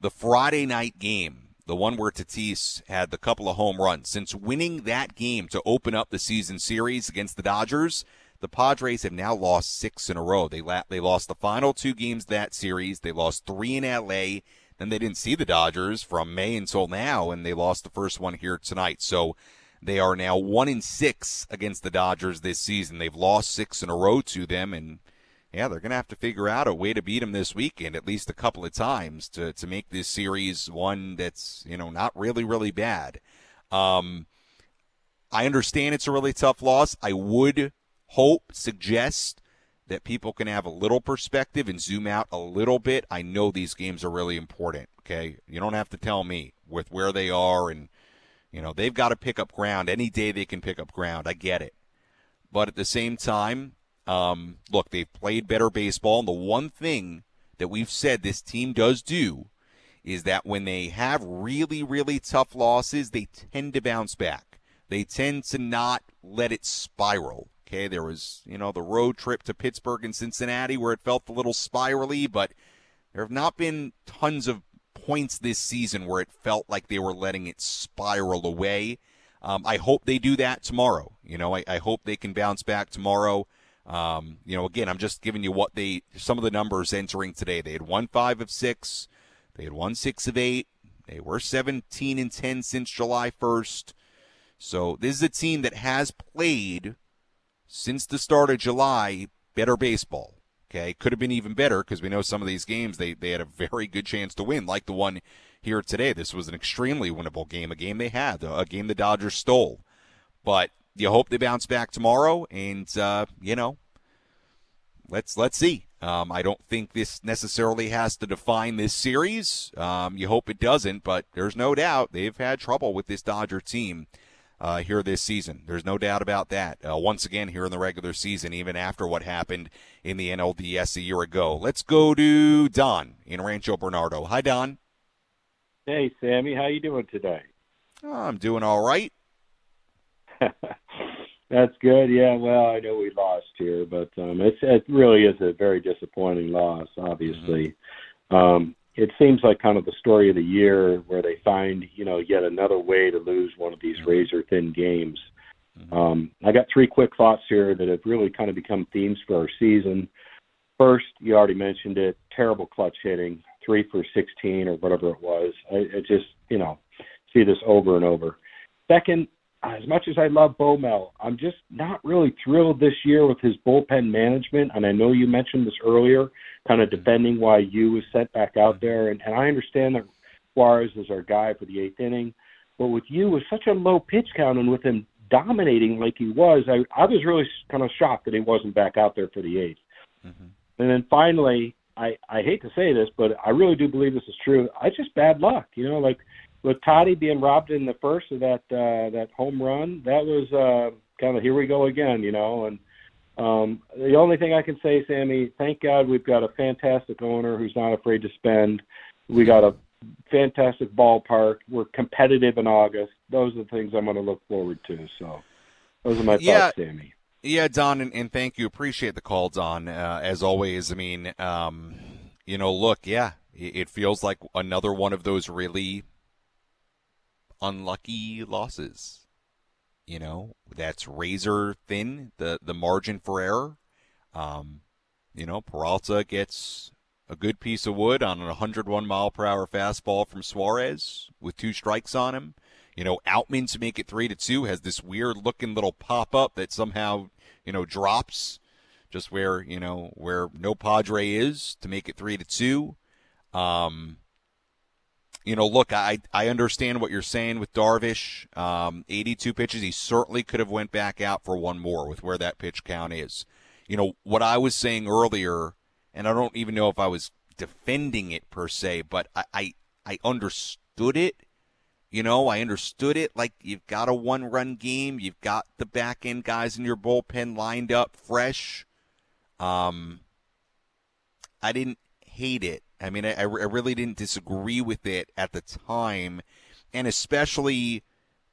the Friday night game the one where Tatis had the couple of home runs. Since winning that game to open up the season series against the Dodgers, the Padres have now lost six in a row. They la- they lost the final two games that series. They lost three in LA. Then they didn't see the Dodgers from May until now, and they lost the first one here tonight. So they are now one in six against the Dodgers this season. They've lost six in a row to them, and yeah, they're going to have to figure out a way to beat them this weekend at least a couple of times to, to make this series one that's, you know, not really, really bad. Um, I understand it's a really tough loss. I would hope, suggest that people can have a little perspective and zoom out a little bit. I know these games are really important, okay? You don't have to tell me with where they are and, you know, they've got to pick up ground. Any day they can pick up ground. I get it. But at the same time, um, look, they've played better baseball, and the one thing that we've said this team does do is that when they have really, really tough losses, they tend to bounce back. They tend to not let it spiral. Okay, there was, you know, the road trip to Pittsburgh and Cincinnati where it felt a little spirally, but there have not been tons of points this season where it felt like they were letting it spiral away. Um, I hope they do that tomorrow. You know, I, I hope they can bounce back tomorrow. Um, you know, again, I'm just giving you what they some of the numbers entering today. They had one five of six, they had one six of eight. They were 17 and 10 since July 1st. So this is a team that has played since the start of July better baseball. Okay, could have been even better because we know some of these games they they had a very good chance to win, like the one here today. This was an extremely winnable game, a game they had, a game the Dodgers stole. But you hope they bounce back tomorrow, and uh, you know, let's let's see. Um, I don't think this necessarily has to define this series. Um, you hope it doesn't, but there's no doubt they've had trouble with this Dodger team uh, here this season. There's no doubt about that. Uh, once again, here in the regular season, even after what happened in the NLDS a year ago. Let's go to Don in Rancho Bernardo. Hi, Don. Hey, Sammy. How you doing today? Oh, I'm doing all right. That's good. Yeah. Well, I know we lost here, but um, it's it really is a very disappointing loss. Obviously, mm-hmm. um, it seems like kind of the story of the year where they find you know yet another way to lose one of these mm-hmm. razor thin games. Mm-hmm. Um, I got three quick thoughts here that have really kind of become themes for our season. First, you already mentioned it: terrible clutch hitting, three for 16 or whatever it was. I, I just you know see this over and over. Second, as much as I love Mel, I'm just not really thrilled this year with his bullpen management. And I know you mentioned this earlier, kind of defending why Yu was sent back out there. And, and I understand that Suarez is our guy for the eighth inning, but with Yu with such a low pitch count and with him dominating like he was, I, I was really kind of shocked that he wasn't back out there for the 8th mm-hmm. And then finally, I I hate to say this, but I really do believe this is true. I just bad luck, you know, like with Toddy being robbed in the first of that uh, that home run, that was uh, kind of here we go again, you know. And um, the only thing I can say, Sammy, thank God we've got a fantastic owner who's not afraid to spend. We got a fantastic ballpark. We're competitive in August. Those are the things I'm going to look forward to. So those are my yeah. thoughts, Sammy. Yeah, Don, and, and, thank you. Appreciate the call, Don. Uh, as always, I mean, um, you know, look, yeah, it, it feels like another one of those really unlucky losses. You know, that's razor thin, the, the margin for error. Um, you know, Peralta gets a good piece of wood on a 101 mile per hour fastball from Suarez with two strikes on him. You know, Outman to make it three to two has this weird looking little pop up that somehow you know drops just where you know where no Padre is to make it three to two. Um, you know, look, I I understand what you're saying with Darvish. Um, 82 pitches, he certainly could have went back out for one more with where that pitch count is. You know what I was saying earlier, and I don't even know if I was defending it per se, but I I, I understood it. You know, I understood it. Like you've got a one-run game, you've got the back end guys in your bullpen lined up fresh. Um, I didn't hate it. I mean, I, I really didn't disagree with it at the time, and especially,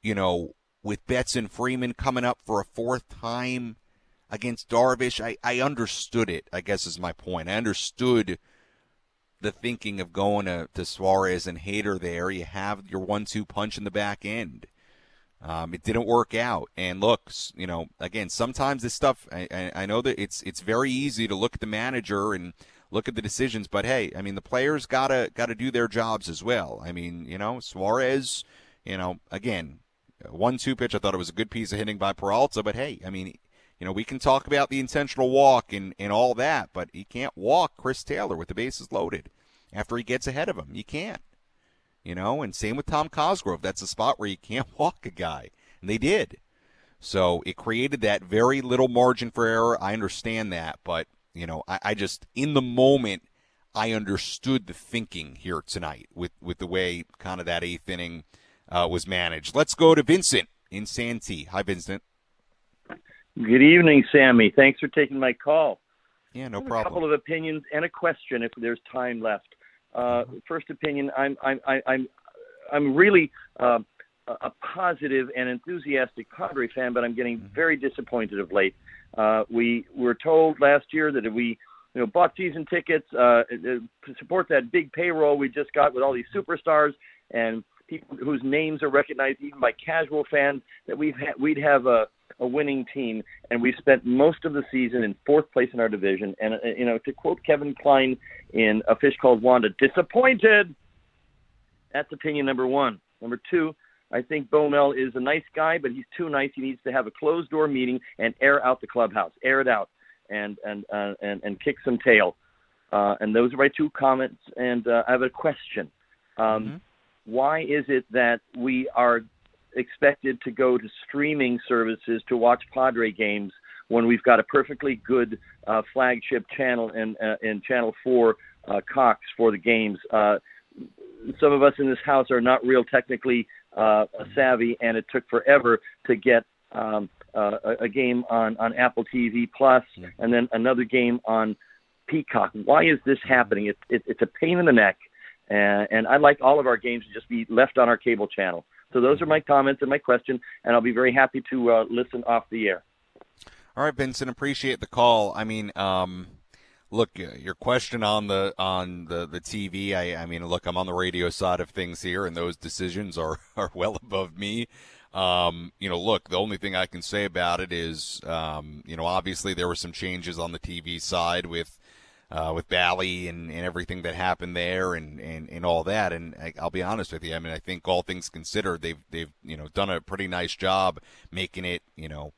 you know, with Betts and Freeman coming up for a fourth time against Darvish, I, I understood it. I guess is my point. I understood the thinking of going to, to Suarez and Hader there. You have your one-two punch in the back end. Um, it didn't work out. And look, you know, again, sometimes this stuff. I, I, I know that it's it's very easy to look at the manager and look at the decisions. But hey, I mean, the players gotta gotta do their jobs as well. I mean, you know, Suarez, you know, again, one-two pitch. I thought it was a good piece of hitting by Peralta. But hey, I mean, you know, we can talk about the intentional walk and and all that, but he can't walk Chris Taylor with the bases loaded after he gets ahead of him. You can't. You know, and same with Tom Cosgrove. That's a spot where you can't walk a guy, and they did. So it created that very little margin for error. I understand that, but you know, I, I just in the moment I understood the thinking here tonight with with the way kind of that eighth inning uh, was managed. Let's go to Vincent in Santee. Hi, Vincent. Good evening, Sammy. Thanks for taking my call. Yeah, no problem. A couple of opinions and a question, if there's time left. Uh, mm-hmm. first opinion: I'm I'm I'm I'm really uh, a positive and enthusiastic Padre fan, but I'm getting mm-hmm. very disappointed of late. Uh, we were told last year that if we you know, bought season tickets, uh, to support that big payroll we just got with all these superstars and people whose names are recognized even by casual fans. That we've ha- we'd have a a winning team, and we've spent most of the season in fourth place in our division. And uh, you know, to quote Kevin Kline in A Fish Called Wanda, disappointed. That's opinion number one. Number two, I think Bo Mel is a nice guy, but he's too nice. He needs to have a closed door meeting and air out the clubhouse, air it out, and and uh, and and kick some tail. Uh, and those are my two comments. And uh, I have a question. Um, mm-hmm. Why is it that we are expected to go to streaming services to watch Padre games when we've got a perfectly good uh, flagship channel in uh, in Channel Four uh, Cox for the games? Uh, some of us in this house are not real technically uh, savvy, and it took forever to get um, uh, a, a game on on Apple TV Plus, and then another game on Peacock. Why is this happening? It, it, it's a pain in the neck, and, and I'd like all of our games to just be left on our cable channel. So those are my comments and my question, and I'll be very happy to uh, listen off the air. All right, Vincent, appreciate the call. I mean, um, look, uh, your question on the on the the TV. I, I mean, look, I'm on the radio side of things here, and those decisions are are well above me. Um, you know, look, the only thing I can say about it is, um, you know, obviously there were some changes on the TV side with uh, with Bally and, and everything that happened there and, and, and all that. And I, will be honest with you. I mean, I think all things considered, they've they've you know done a pretty nice job making it you know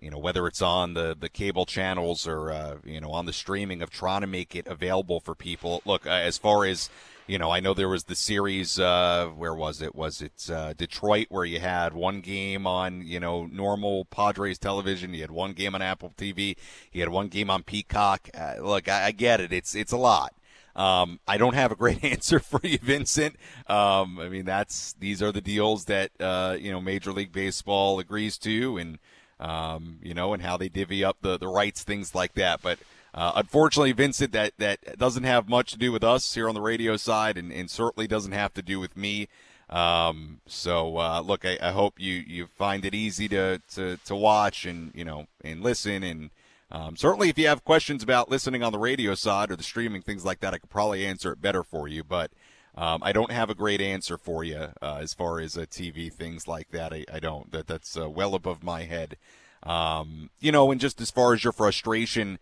you know whether it's on the the cable channels or uh, you know on the streaming of trying to make it available for people. Look, uh, as far as you know, I know there was the series. Uh, where was it? Was it uh, Detroit, where you had one game on you know normal Padres television, you had one game on Apple TV, you had one game on Peacock. Uh, look, I, I, get it. It's it's a lot. Um, I don't have a great answer for you, Vincent. Um, I mean, that's these are the deals that uh, you know Major League Baseball agrees to, and um, you know, and how they divvy up the the rights, things like that. But uh, unfortunately, Vincent, that, that doesn't have much to do with us here on the radio side, and, and certainly doesn't have to do with me. Um, so uh, look, I, I, hope you, you find it easy to, to, to watch and you know and listen, and um, certainly if you have questions about listening on the radio side or the streaming things like that, I could probably answer it better for you. But um, I don't have a great answer for you uh, as far as uh, TV things like that. I, I don't. That that's uh, well above my head. Um, you know, and just as far as your frustration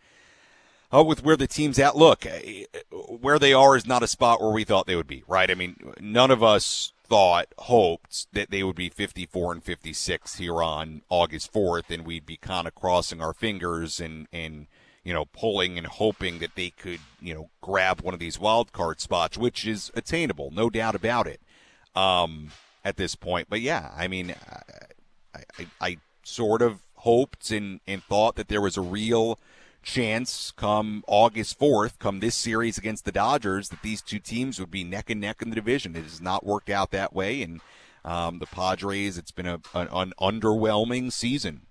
uh, with where the team's at. Look, uh, where they are is not a spot where we thought they would be, right? I mean, none of us thought, hoped that they would be 54 and 56 here on August 4th, and we'd be kind of crossing our fingers and, and, you know, pulling and hoping that they could, you know, grab one of these wild card spots, which is attainable, no doubt about it, um, at this point. But yeah, I mean, I, I, I sort of hoped and, and thought that there was a real – chance come August 4th, come this series against the Dodgers, that these two teams would be neck and neck in the division. It has not worked out that way. And um, the Padres, it's been a, an, an underwhelming season.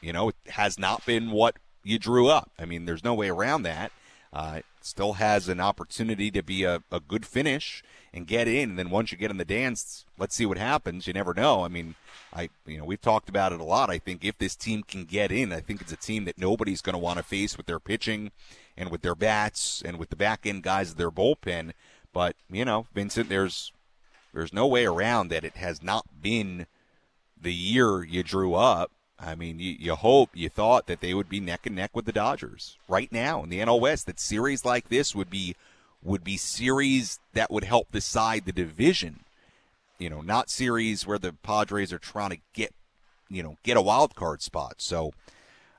You know, it has not been what you drew up. I mean, there's no way around that. Uh, still has an opportunity to be a, a good finish and get in. And then once you get in the dance, let's see what happens. You never know. I mean, I you know we've talked about it a lot. I think if this team can get in, I think it's a team that nobody's going to want to face with their pitching and with their bats and with the back end guys of their bullpen. But you know, Vincent, there's there's no way around that it has not been the year you drew up. I mean, you, you hope, you thought that they would be neck and neck with the Dodgers right now in the NL West. That series like this would be would be series that would help decide the division. You know, not series where the Padres are trying to get, you know, get a wild card spot. So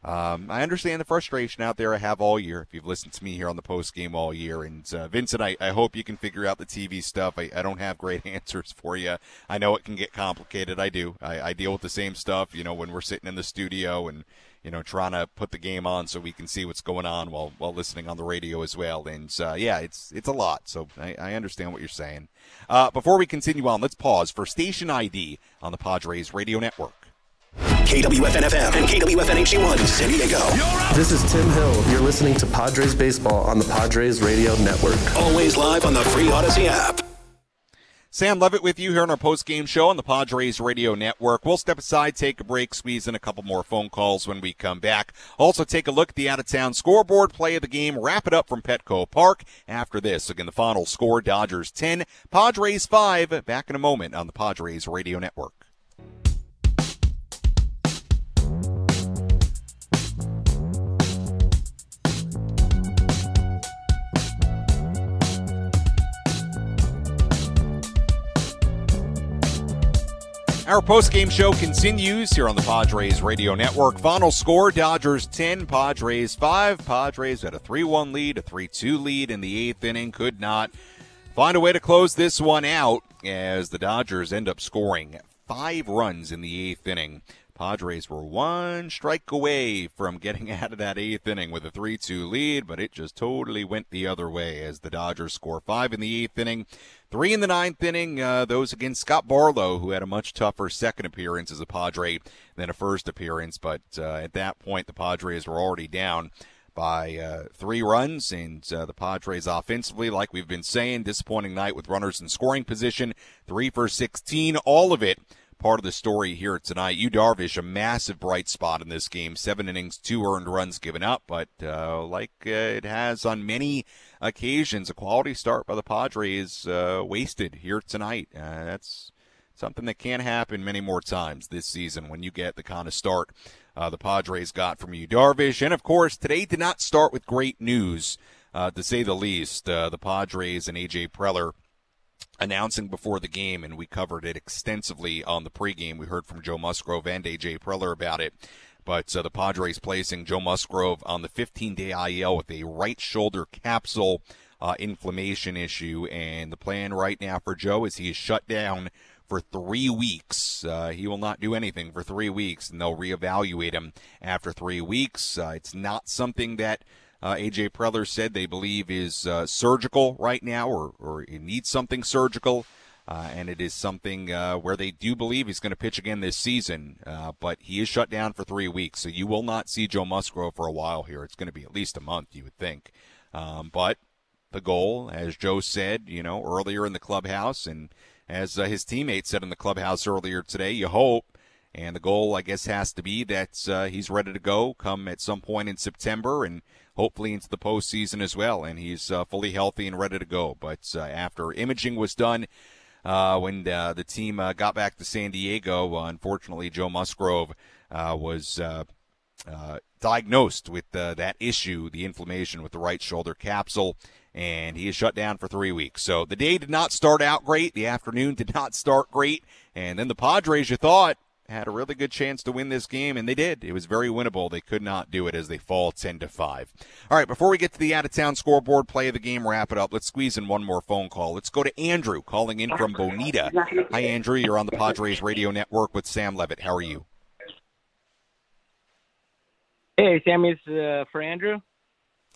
um, I understand the frustration out there. I have all year. If you've listened to me here on the post game all year, and uh, Vincent, I, I hope you can figure out the TV stuff. I, I don't have great answers for you. I know it can get complicated. I do. I, I deal with the same stuff. You know, when we're sitting in the studio and you know, trying to put the game on so we can see what's going on while while listening on the radio as well. And uh, yeah, it's it's a lot. So I, I understand what you're saying. Uh, before we continue on, let's pause for station ID on the Padres radio network. KWFN FM and KWFN HD1 San Diego. This is Tim Hill. You're listening to Padres Baseball on the Padres Radio Network. Always live on the free Audacy app. Sam Levitt with you here on our post-game show on the Padres Radio Network. We'll step aside, take a break, squeeze in a couple more phone calls when we come back. Also take a look at the out-of-town scoreboard, play of the game, wrap it up from Petco Park. After this, again, the final score, Dodgers 10, Padres 5. Back in a moment on the Padres Radio Network. Our post-game show continues here on the Padres Radio Network. Final score, Dodgers 10, Padres 5. Padres had a 3-1 lead, a 3-2 lead in the eighth inning. Could not find a way to close this one out as the Dodgers end up scoring five runs in the eighth inning. Padres were one strike away from getting out of that eighth inning with a 3 2 lead, but it just totally went the other way as the Dodgers score five in the eighth inning. Three in the ninth inning, uh, those against Scott Barlow, who had a much tougher second appearance as a Padre than a first appearance. But uh, at that point, the Padres were already down by uh, three runs, and uh, the Padres offensively, like we've been saying, disappointing night with runners in scoring position. Three for 16, all of it part of the story here tonight. Yu Darvish, a massive bright spot in this game. Seven innings, two earned runs given up, but uh, like uh, it has on many occasions, a quality start by the Padres uh, wasted here tonight. Uh, that's something that can't happen many more times this season when you get the kind of start uh, the Padres got from Yu Darvish. And of course, today did not start with great news, uh, to say the least. the Padres and AJ Preller announcing before the game, and we covered it extensively on the pregame. We heard from Joe Musgrove and AJ Preller about it. But uh, the Padres placing Joe Musgrove on the 15 day IL with a right shoulder capsule uh, inflammation issue. And the plan right now for Joe is he is shut down for three weeks. Uh, he will not do anything for three weeks, and they'll reevaluate him after three weeks. Uh, it's not something that uh, AJ Preller said they believe is uh, surgical right now, or or needs something surgical. Uh, and it is something uh, where they do believe he's going to pitch again this season, uh, but he is shut down for three weeks, so you will not see Joe Musgrove for a while here. It's going to be at least a month, you would think. Um, but the goal, as Joe said, you know, earlier in the clubhouse, and as uh, his teammates said in the clubhouse earlier today, you hope and the goal, I guess, has to be that uh, he's ready to go come at some point in September and hopefully into the postseason as well. And he's uh, fully healthy and ready to go. But uh, after imaging was done, uh, when uh, the team got back to San Diego, unfortunately, Joe Musgrove was diagnosed with that issue, the inflammation with the right shoulder capsule and he is shut down for three weeks. So the day did not start out great. The afternoon did not start great. And then the Padres, you thought, had a really good chance to win this game, and they did. It was very winnable. They could not do it as they fall 10 to 5. All right, before we get to the out of town scoreboard play of the game, wrap it up, let's squeeze in one more phone call. Let's go to Andrew calling in from Bonita. Hi, Andrew. You're on the Padres Radio Network with Sam Levitt. How are you? Hey, Sammy, it's uh, for Andrew.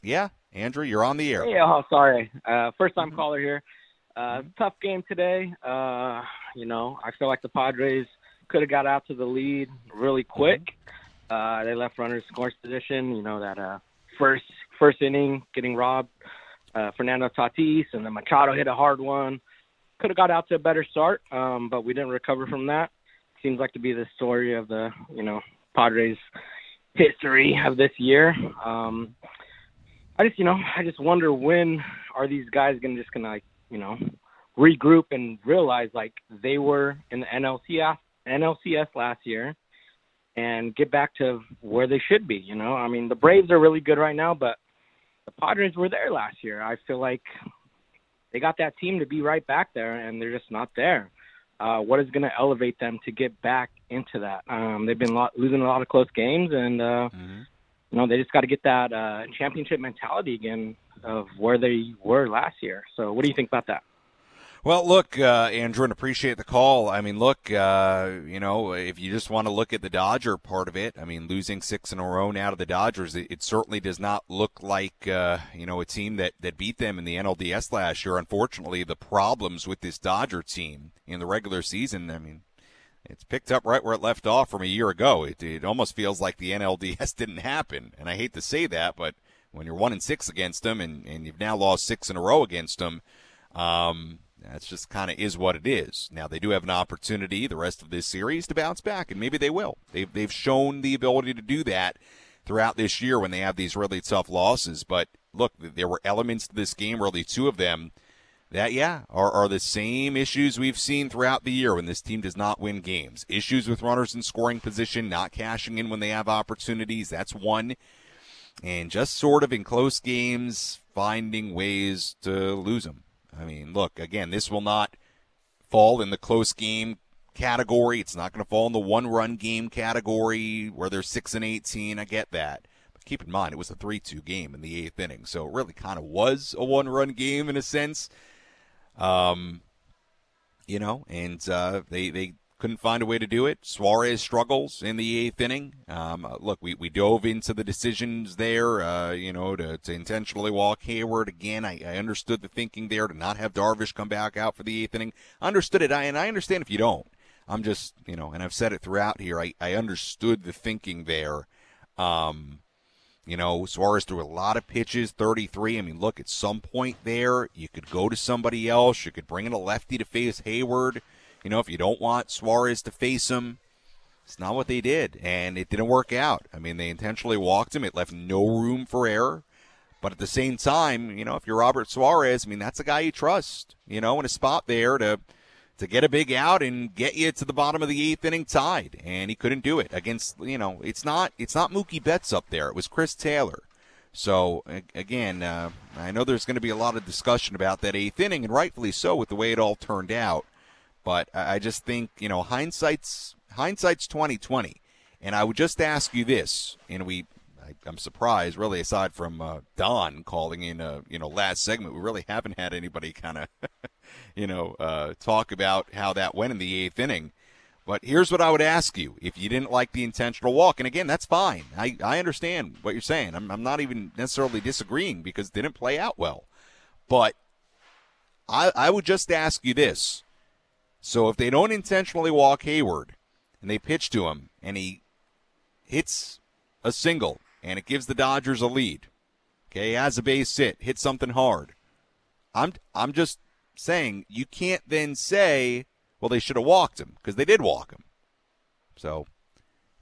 Yeah, Andrew, you're on the air. Hey, oh, sorry. Uh, first time caller here. Uh, tough game today. Uh, you know, I feel like the Padres – could have got out to the lead really quick. Uh, they left runners scoring position. You know that uh, first first inning getting robbed. Uh, Fernando Tatis and then Machado hit a hard one. Could have got out to a better start, um, but we didn't recover from that. Seems like to be the story of the you know Padres history of this year. Um, I just you know I just wonder when are these guys gonna just gonna like you know regroup and realize like they were in the NLCS NLCS last year and get back to where they should be. You know, I mean, the Braves are really good right now, but the Padres were there last year. I feel like they got that team to be right back there, and they're just not there. Uh, what is going to elevate them to get back into that? Um, they've been lot, losing a lot of close games, and uh, mm-hmm. you know they just got to get that uh, championship mentality again of where they were last year. So, what do you think about that? Well, look, uh, Andrew, and appreciate the call. I mean, look, uh, you know, if you just want to look at the Dodger part of it, I mean, losing six in a row now to the Dodgers, it, it certainly does not look like, uh, you know, a team that, that beat them in the NLDS last year. Unfortunately, the problems with this Dodger team in the regular season, I mean, it's picked up right where it left off from a year ago. It, it almost feels like the NLDS didn't happen. And I hate to say that, but when you're one and six against them and, and you've now lost six in a row against them, um, that's just kind of is what it is. Now they do have an opportunity the rest of this series to bounce back, and maybe they will. They've they've shown the ability to do that throughout this year when they have these really tough losses. But look, there were elements to this game, really two of them, that yeah are, are the same issues we've seen throughout the year when this team does not win games. Issues with runners in scoring position, not cashing in when they have opportunities. That's one. And just sort of in close games, finding ways to lose them. I mean, look, again, this will not fall in the close game category. It's not going to fall in the one run game category where they're 6 and 18. I get that. But keep in mind, it was a 3 2 game in the eighth inning. So it really kind of was a one run game in a sense. Um, you know, and uh, they, they couldn't find a way to do it. Suarez struggles in the eighth inning. Um, uh, look, we, we dove into the decisions there, uh, you know, to, to intentionally walk Heyward again. I, I understood the thinking there to not have Darvish come back out for the eighth inning. Understood it, I, and I understand if you don't. I'm just, you know, and I've said it throughout here. I, I understood the thinking there. Um, you know, Suarez threw a lot of pitches, 33. I mean, look, at some point there, you could go to somebody else. You could bring in a lefty to face Heyward. You know, if you don't want Suarez to face him, it's not what they did, and it didn't work out. I mean, they intentionally walked him. It left no room for error. But at the same time, you know, if you're Robert Suarez, I mean, that's a guy you trust, you know, in a spot there to to get a big out and get you to the bottom of the eighth inning tied. And he couldn't do it against, you know, it's not it's not Mookie Betts up there. It was Chris Taylor. So again, uh, I know there's going to be a lot of discussion about that eighth inning, and rightfully so with the way it all turned out. But I just think you know hindsight's hindsight's twenty twenty, and I would just ask you this, and we. I, am surprised, really, aside from uh, Don calling in, uh, you know, last segment, we really haven't had anybody kind of, you know, uh, talk about how that went in the eighth inning. But here's what I would ask you if you didn't like the intentional walk. And again, that's fine. I, I understand what you're saying. I'm, I'm not even necessarily disagreeing because it didn't play out well. But I, I would just ask you this so if they don't intentionally walk Heyward and they pitch to him and he hits a single and it gives the Dodgers a lead, okay, has a base hit, hit something hard. I'm I'm just saying you can't then say, well, they should have walked him because they did walk him. So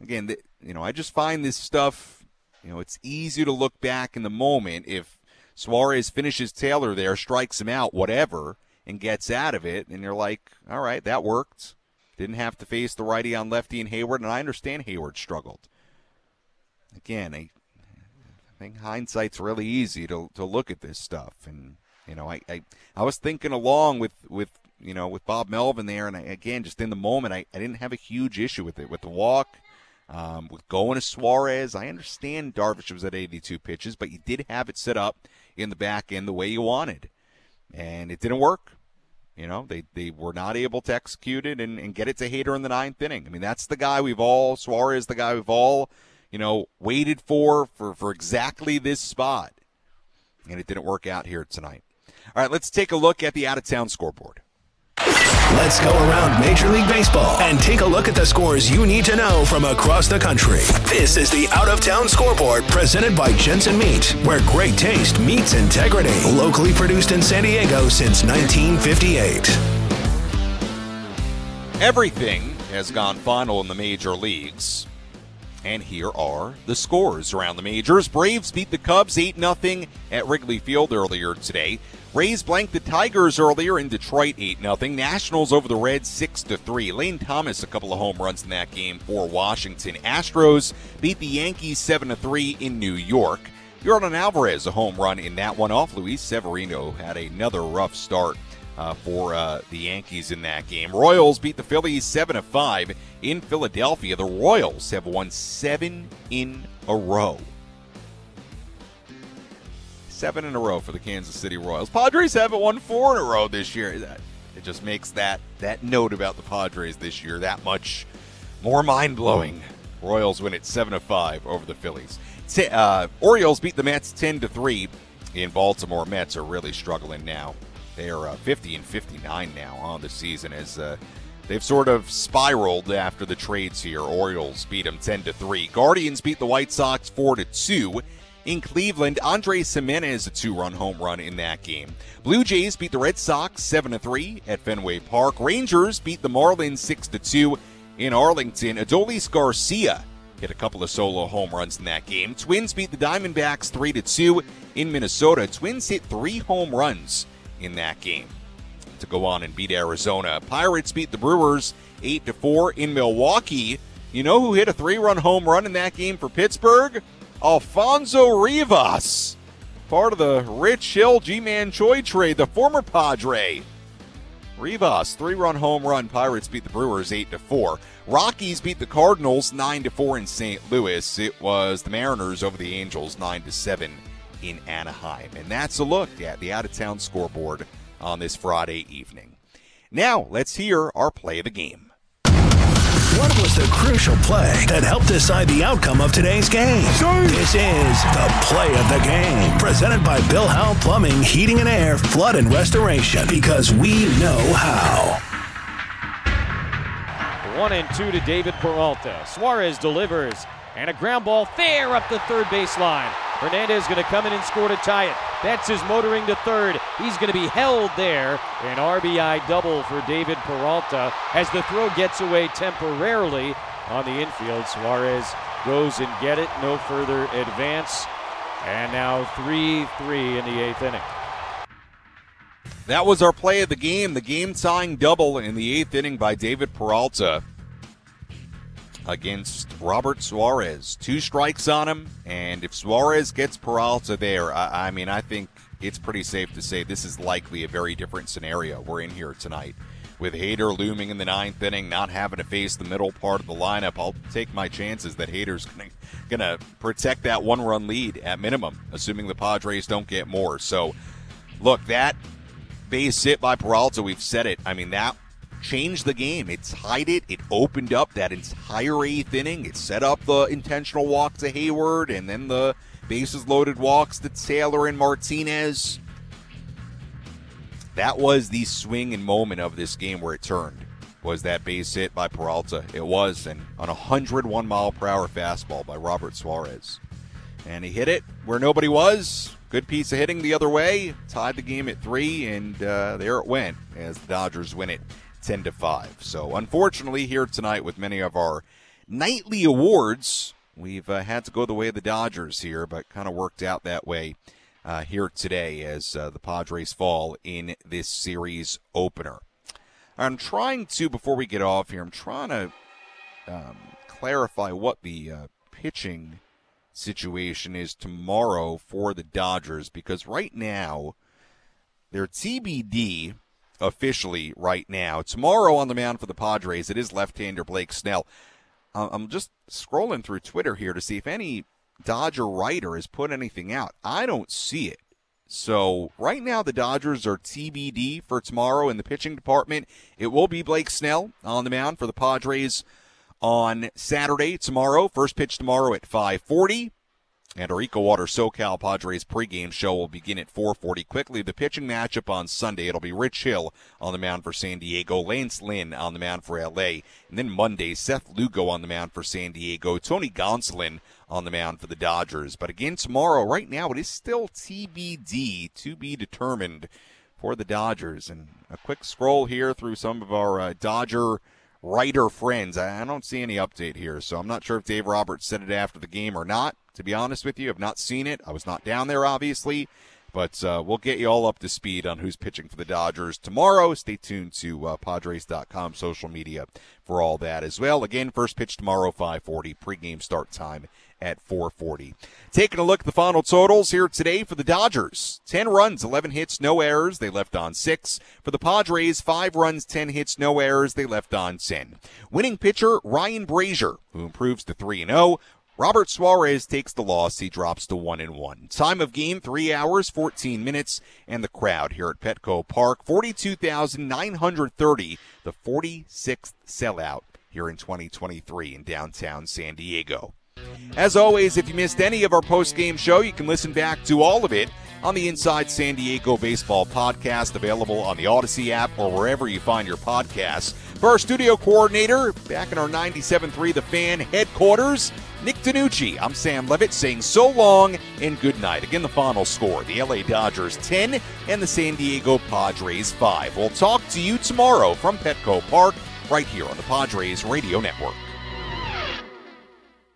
again, the, you know, I just find this stuff, you know, it's easy to look back in the moment if Suarez finishes Taylor there, strikes him out, whatever and gets out of it, and you're like, all right, that worked. Didn't have to face the righty on lefty and Heyward, and I understand Heyward struggled. Again, I, I think hindsight's really easy to to look at this stuff, and you know, I I, I was thinking along with with you know with Bob Melvin there, and I, again, just in the moment, I, I didn't have a huge issue with it with the walk. Um, with going to Suarez, I understand Darvish was at 82 pitches, but you did have it set up in the back end the way you wanted and it didn't work. You know, they, they were not able to execute it and, and get it to Hader in the ninth inning. I mean, that's the guy we've all, Suarez, the guy we've all, you know, waited for, for, for exactly this spot. And it didn't work out here tonight. All right, let's take a look at the out of town scoreboard. Let's go around Major League Baseball and take a look at the scores you need to know from across the country. This is the Out of Town Scoreboard presented by Jensen Meat, where great taste meets integrity. Locally produced in San Diego since 1958. Everything has gone final in the major leagues. And here are the scores around the majors. Braves beat the Cubs 8 0 at Wrigley Field earlier today. Rays blanked the Tigers earlier in Detroit 8 0. Nationals over the Reds 6 3. Lane Thomas a couple of home runs in that game for Washington. Astros beat the Yankees 7 3 in New York. Yordan Alvarez a home run in that one off. Luis Severino had another rough start uh, for uh, the Yankees in that game. Royals beat the Phillies 7 5 in Philadelphia. The Royals have won seven in a row seven in a row for the Kansas City Royals. Padres haven't won four in a row this year. It just makes that that note about the Padres this year that much more mind blowing. Royals win it seven to five over the Phillies. Uh, Orioles beat the Mets ten to three in Baltimore. Mets are really struggling now. They are uh, 50 and 59 now on the season as uh, they've sort of spiraled after the trades here. Orioles beat them 10 to 3. Guardians beat the White Sox 4 to 2 in Cleveland. Andre Gimenez a two-run home run in that game. Blue Jays beat the Red Sox 7 3 at Fenway Park. Rangers beat the Marlins 6 2 in Arlington. Adolis Garcia hit a couple of solo home runs in that game. Twins beat the Diamondbacks 3 2 in Minnesota. Twins hit 3 home runs in that game to go on and beat Arizona. Pirates beat the Brewers 8 4 in Milwaukee. You know who hit a three run home run in that game for Pittsburgh? Alfonso Rivas, part of the Rich Hill Ji-Man Choi trade, the former Padre. Rivas, three run home run. Pirates beat the Brewers 8 to 4. Rockies beat the Cardinals 9 to 4 in St. Louis. It was the Mariners over the Angels 9 to 7 in Anaheim. And that's a look at the out of town scoreboard on this Friday evening. Now, let's hear our play of the game. What was the crucial play that helped decide the outcome of today's game? This is the play of the game, presented by Bill Howe Plumbing, Heating and Air, Flood and Restoration, because we know how. One and two to David Peralta. Suarez delivers, and a ground ball fair up the third baseline. Hernandez is going to come in and score to tie it. Betts is motoring to third. He's going to be held there. An RBI double for David Peralta as the throw gets away temporarily on the infield. Suarez goes and get it. No further advance. And now 3 3 in the eighth inning. That was our play of the game, the game tying double in the eighth inning by David Peralta against Robert Suarez. Two strikes on him, and if Suarez gets Peralta there, I, I, mean, I think it's pretty safe to say this is likely a very different scenario we're in here tonight. With Hader looming in the ninth inning, not having to face the middle part of the lineup, I'll take my chances that Hader's going to protect that one run lead at minimum, assuming the Padres don't get more. So, look, that base hit by Peralta, we've said it. I mean, that changed the game. It tied it. It opened up that entire eighth inning. It set up the intentional walk to Heyward and then the bases loaded walks to Taylor and Martinez. That was the swing and moment of this game where it turned. Was that base hit by Peralta? It was, and on a 101 mile per hour fastball by Robert Suarez. And he hit it where nobody was. Good piece of hitting the other way. Tied the game at three, and uh, there it went as the Dodgers win it 10 to 5. So, unfortunately, here tonight with many of our nightly awards, we've uh, had to go the way of the Dodgers here, but kind of worked out that way uh, here today as uh, the Padres fall in this series opener. I'm trying to, before we get off here, I'm trying to um, clarify what the uh, pitching situation is tomorrow for the Dodgers because right now they're TBD officially right now. Tomorrow on the mound for the Padres, it is left-hander Blake Snell. Uh, I'm just scrolling through Twitter here to see if any Dodger writer has put anything out. I don't see it. So right now the Dodgers are TBD for tomorrow in the pitching department. It will be Blake Snell on the mound for the Padres on Saturday tomorrow. First pitch tomorrow at 540. And our EcoWater SoCal Padres pregame show will begin at 4:40. Quickly, the pitching matchup on Sunday it'll be Rich Hill on the mound for San Diego, Lance Lynn on the mound for LA, and then Monday Seth Lugo on the mound for San Diego, Tony Gonsolin on the mound for the Dodgers. But again tomorrow, right now it is still TBD to be determined for the Dodgers. And a quick scroll here through some of our uh, Dodger writer friends. I don't see any update here, so I'm not sure if Dave Roberts said it after the game or not to be honest with you. I've not seen it. I was not down there, obviously. But uh, we'll get you all up to speed on who's pitching for the Dodgers tomorrow. Stay tuned to uh, Padres.com social media for all that as well. Again, first pitch tomorrow, 5:40. Pregame start time at 4:40. Taking a look at the final totals here today for the Dodgers: 10 runs, 11 hits, no errors. They left on six. For the Padres, five runs, 10 hits, no errors. They left on 10. Winning pitcher Ryan Brasier, who improves to 3 0. Robert Suarez takes the loss. He drops to 1 and 1. Time of game 3 hours 14 minutes and the crowd here at Petco Park 42,930, the 46th sellout here in 2023 in downtown San Diego. As always, if you missed any of our post-game show, you can listen back to all of it on the Inside San Diego Baseball podcast available on the Audacy app or wherever you find your podcasts. For our studio coordinator, back in our 97.3 The Fan headquarters, Nick Danucci, I'm Sam Levitt saying so long and good night. Again, the final score the LA Dodgers 10 and the San Diego Padres 5. We'll talk to you tomorrow from Petco Park right here on the Padres Radio Network.